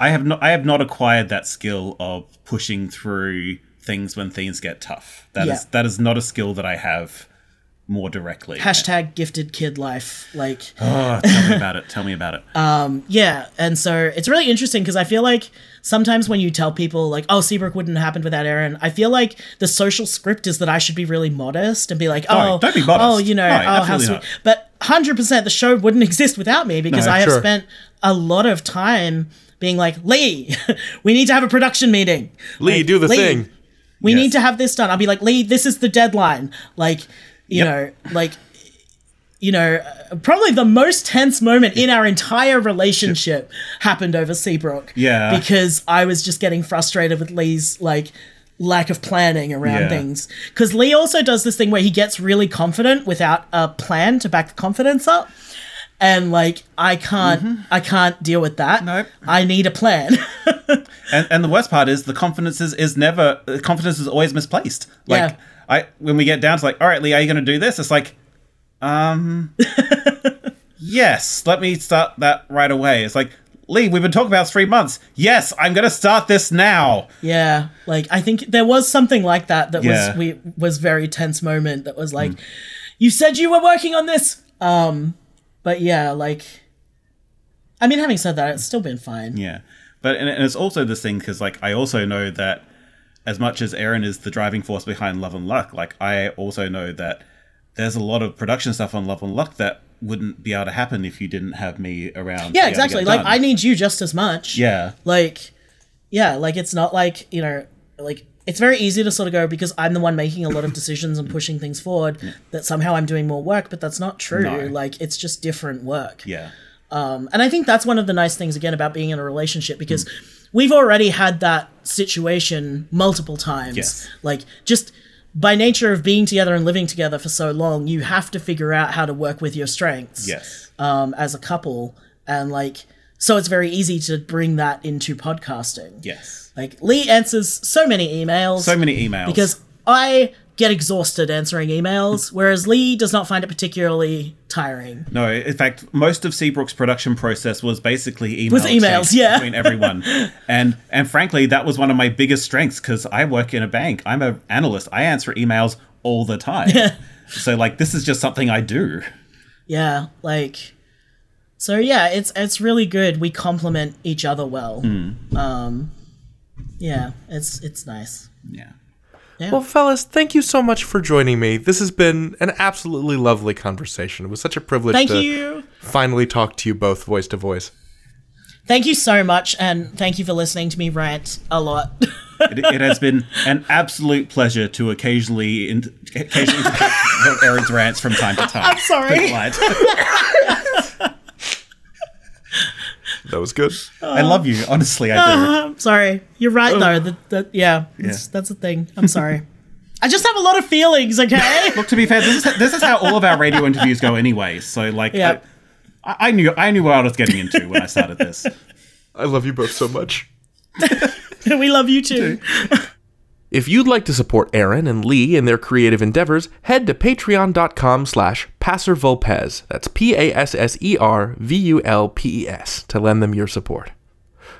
I have not I have not acquired that skill of pushing through things when things get tough. That is Yeah. that is not a skill that I have more directly. Hashtag gifted kid life. Like, <sighs> Oh, tell me about it. Tell me about it. <laughs> Um, yeah, and so it's really interesting because I feel like sometimes when you tell people like, "Oh, Seabrook wouldn't have happened without Erin," I feel like the social script is that I should be really modest and be like, "Oh, don't be modest. oh, you know, No, oh, how sweet." not. But hundred percent, the show wouldn't <laughs> exist without me because No, I have sure. spent a lot of time being like, "Lee, <laughs> we need to have a production meeting. Lee, Like, do the Lee, thing. We Yes. need to have this done." I'll be like, "Lee, this is the deadline." Like, you Yep. know, like you know, probably the most tense moment in our entire relationship happened over Seabrook. Yeah. Because I was just getting frustrated with Lee's like lack of planning around Yeah. things. Because Lee also does this thing where he gets really confident without a plan to back the confidence up. And like I can't I can't deal with that. Nope. I need a plan. <laughs> And and the worst part is the confidence is, is never the confidence is always misplaced. Like Yeah. I when we get down to like, all right, Lee, are you gonna do this? It's like, um <laughs> Yes, let me start that right away. It's like, Lee, we've been talking about three months. Yes, I'm gonna start this now. Yeah, like I think there was something like that that Yeah. was we was very tense moment that was like, you said you were working on this. Um, but yeah, like, I mean, having said that, it's still been fine. Yeah, but and, and it's also this thing because like I also know that as much as Erin is the driving force behind Love and Luck, like I also know that there's a lot of production stuff on Love and Luck that wouldn't be able to happen if you didn't have me around. Yeah, exactly. Like. I need you just as much. Yeah, Like, yeah, like it's not like you know, like it's very easy to sort of go because I'm the one making a lot of decisions and pushing things forward that somehow I'm doing more work, but that's not true. No. Like it's just different work. yeah, Um, and I think that's one of the nice things again about being in a relationship because we've already had that situation multiple times. Yes. Like just by nature of being together and living together for so long, you have to figure out how to work with your strengths yes, um, as a couple. And like, so it's very easy to bring that into podcasting. yes. Like Lee answers so many emails So many emails because I get exhausted answering emails, whereas Lee does not find it particularly tiring. No, in fact, most of Seabrook's production process was basically email Was emails, yeah. between everyone, <laughs> and and frankly, that was one of my biggest strengths because I work in a bank. I'm an analyst. I answer emails all the time. <laughs> so like, this is just something I do. Yeah, like so yeah, it's it's really good. We complement each other well. Hmm. Um yeah, it's it's nice. Yeah. Well, fellas, thank you so much for joining me. This has been an absolutely lovely conversation. It was such a privilege Thank to you. finally talk to you both voice to voice. Thank you so much and thank you for listening to me rant a lot. <laughs> It, it has been an absolute pleasure to occasionally in, occasionally interject Erin's rants from time to time. <laughs> I'm sorry. <laughs> That was good. I love you, honestly. I do. I'm sorry. You're right oh. though. That that yeah, That's, that's a thing. I'm sorry. <laughs> I just have a lot of feelings, okay? <laughs> Look, to be fair, this is, this is how all of our radio interviews go anyway. So like, Yeah. I, I knew I knew what I was getting into when I started this. I love you both so much. <laughs> we love you too. If you'd like to support Erin and Lee in their creative endeavors, head to patreon.com slash passervulpes, that's P-A-S-S-E-R-V-U-L-P-E-S, to lend them your support.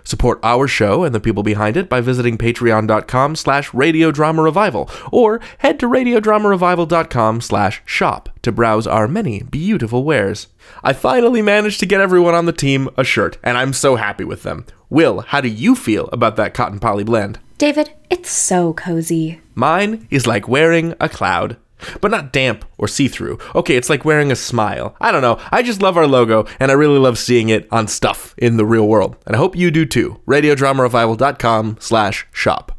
Support our show and the people behind it by visiting patreon.com slash radiodrama revival, or head to radiodramarevival.com slash shop to browse our many beautiful wares. I finally managed to get everyone on the team a shirt, and I'm so happy with them. Wil, how do you feel about that cotton poly blend? David, it's so cozy. Mine is like wearing a cloud. But not damp or see through. Okay, it's like wearing a smile. I don't know. I just love our logo, and I really love seeing it on stuff in the real world. And I hope you do too. RadioDramaRevival.com slash shop.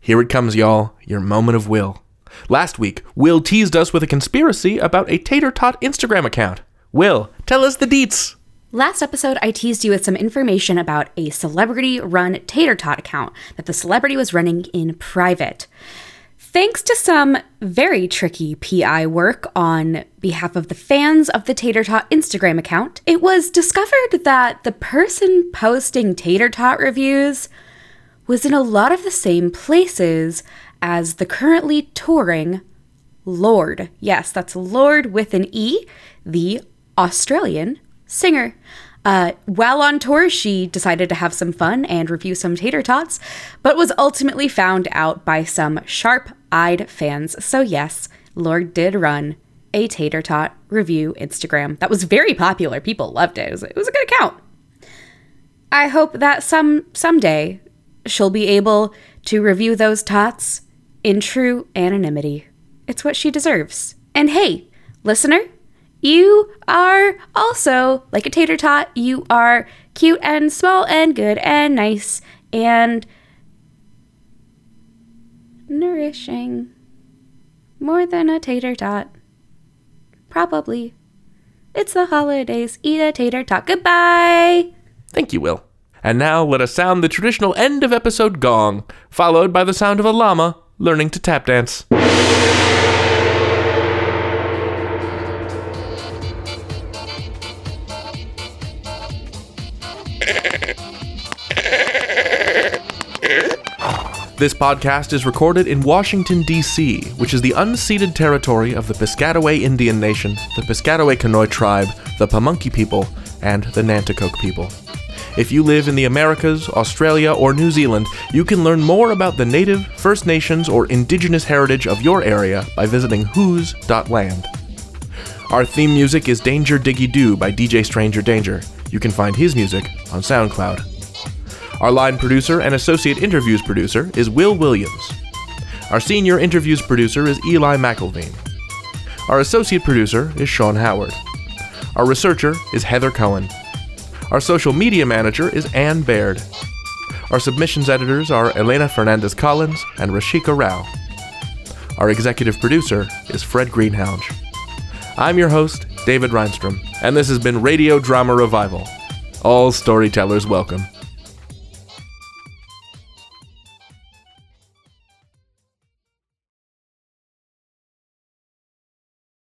Here it comes, y'all. Your moment of Wil. Last week, Wil teased us with a conspiracy about a tater tot Instagram account. Wil, tell us the deets. Last episode, I teased you with some information about a celebrity run Tater Tot account that the celebrity was running in private. Thanks to some very tricky PI work on behalf of the fans of the Tater Tot Instagram account, it was discovered that the person posting Tater Tot reviews was in a lot of the same places as the currently touring Lorde. Yes, that's Lorde with an E, the Australian singer. Uh, while on tour, she decided to have some fun and review some tater tots, but was ultimately found out by some sharp eyed fans. So, yes, Lorde did run a tater tot review Instagram that was very popular. People loved it. It was, it was a good account. I hope that some someday she'll be able to review those tots in true anonymity. It's what she deserves. And hey, listener, you are also like a tater tot. You are cute and small and good and nice and nourishing. More than a tater tot. Probably. It's the holidays. Eat a tater tot. Goodbye. Thank you, Wil. And now let us sound the traditional end of episode gong, followed by the sound of a llama learning to tap dance. This podcast is recorded in Washington, D.C., which is the unceded territory of the Piscataway Indian Nation, the Piscataway Conoy Tribe, the Pamunkey people, and the Nanticoke people. If you live in the Americas, Australia, or New Zealand, you can learn more about the Native, First Nations, or Indigenous heritage of your area by visiting whos.land. Our theme music is Danger Diggy Doo by DJ Stranger Danger. You can find his music on SoundCloud. Our line producer and associate interviews producer is Wil Williams. Our senior interviews producer is Eli McIlveen. Our associate producer is Sean Howard. Our researcher is Heather Cohen. Our social media manager is Anne Baird. Our submissions editors are Elena Fernández Collins and Rashika Rao. Our executive producer is Fred Greenhalgh. I'm your host, David Rheinstrom, and this has been Radio Drama Revival. All storytellers welcome.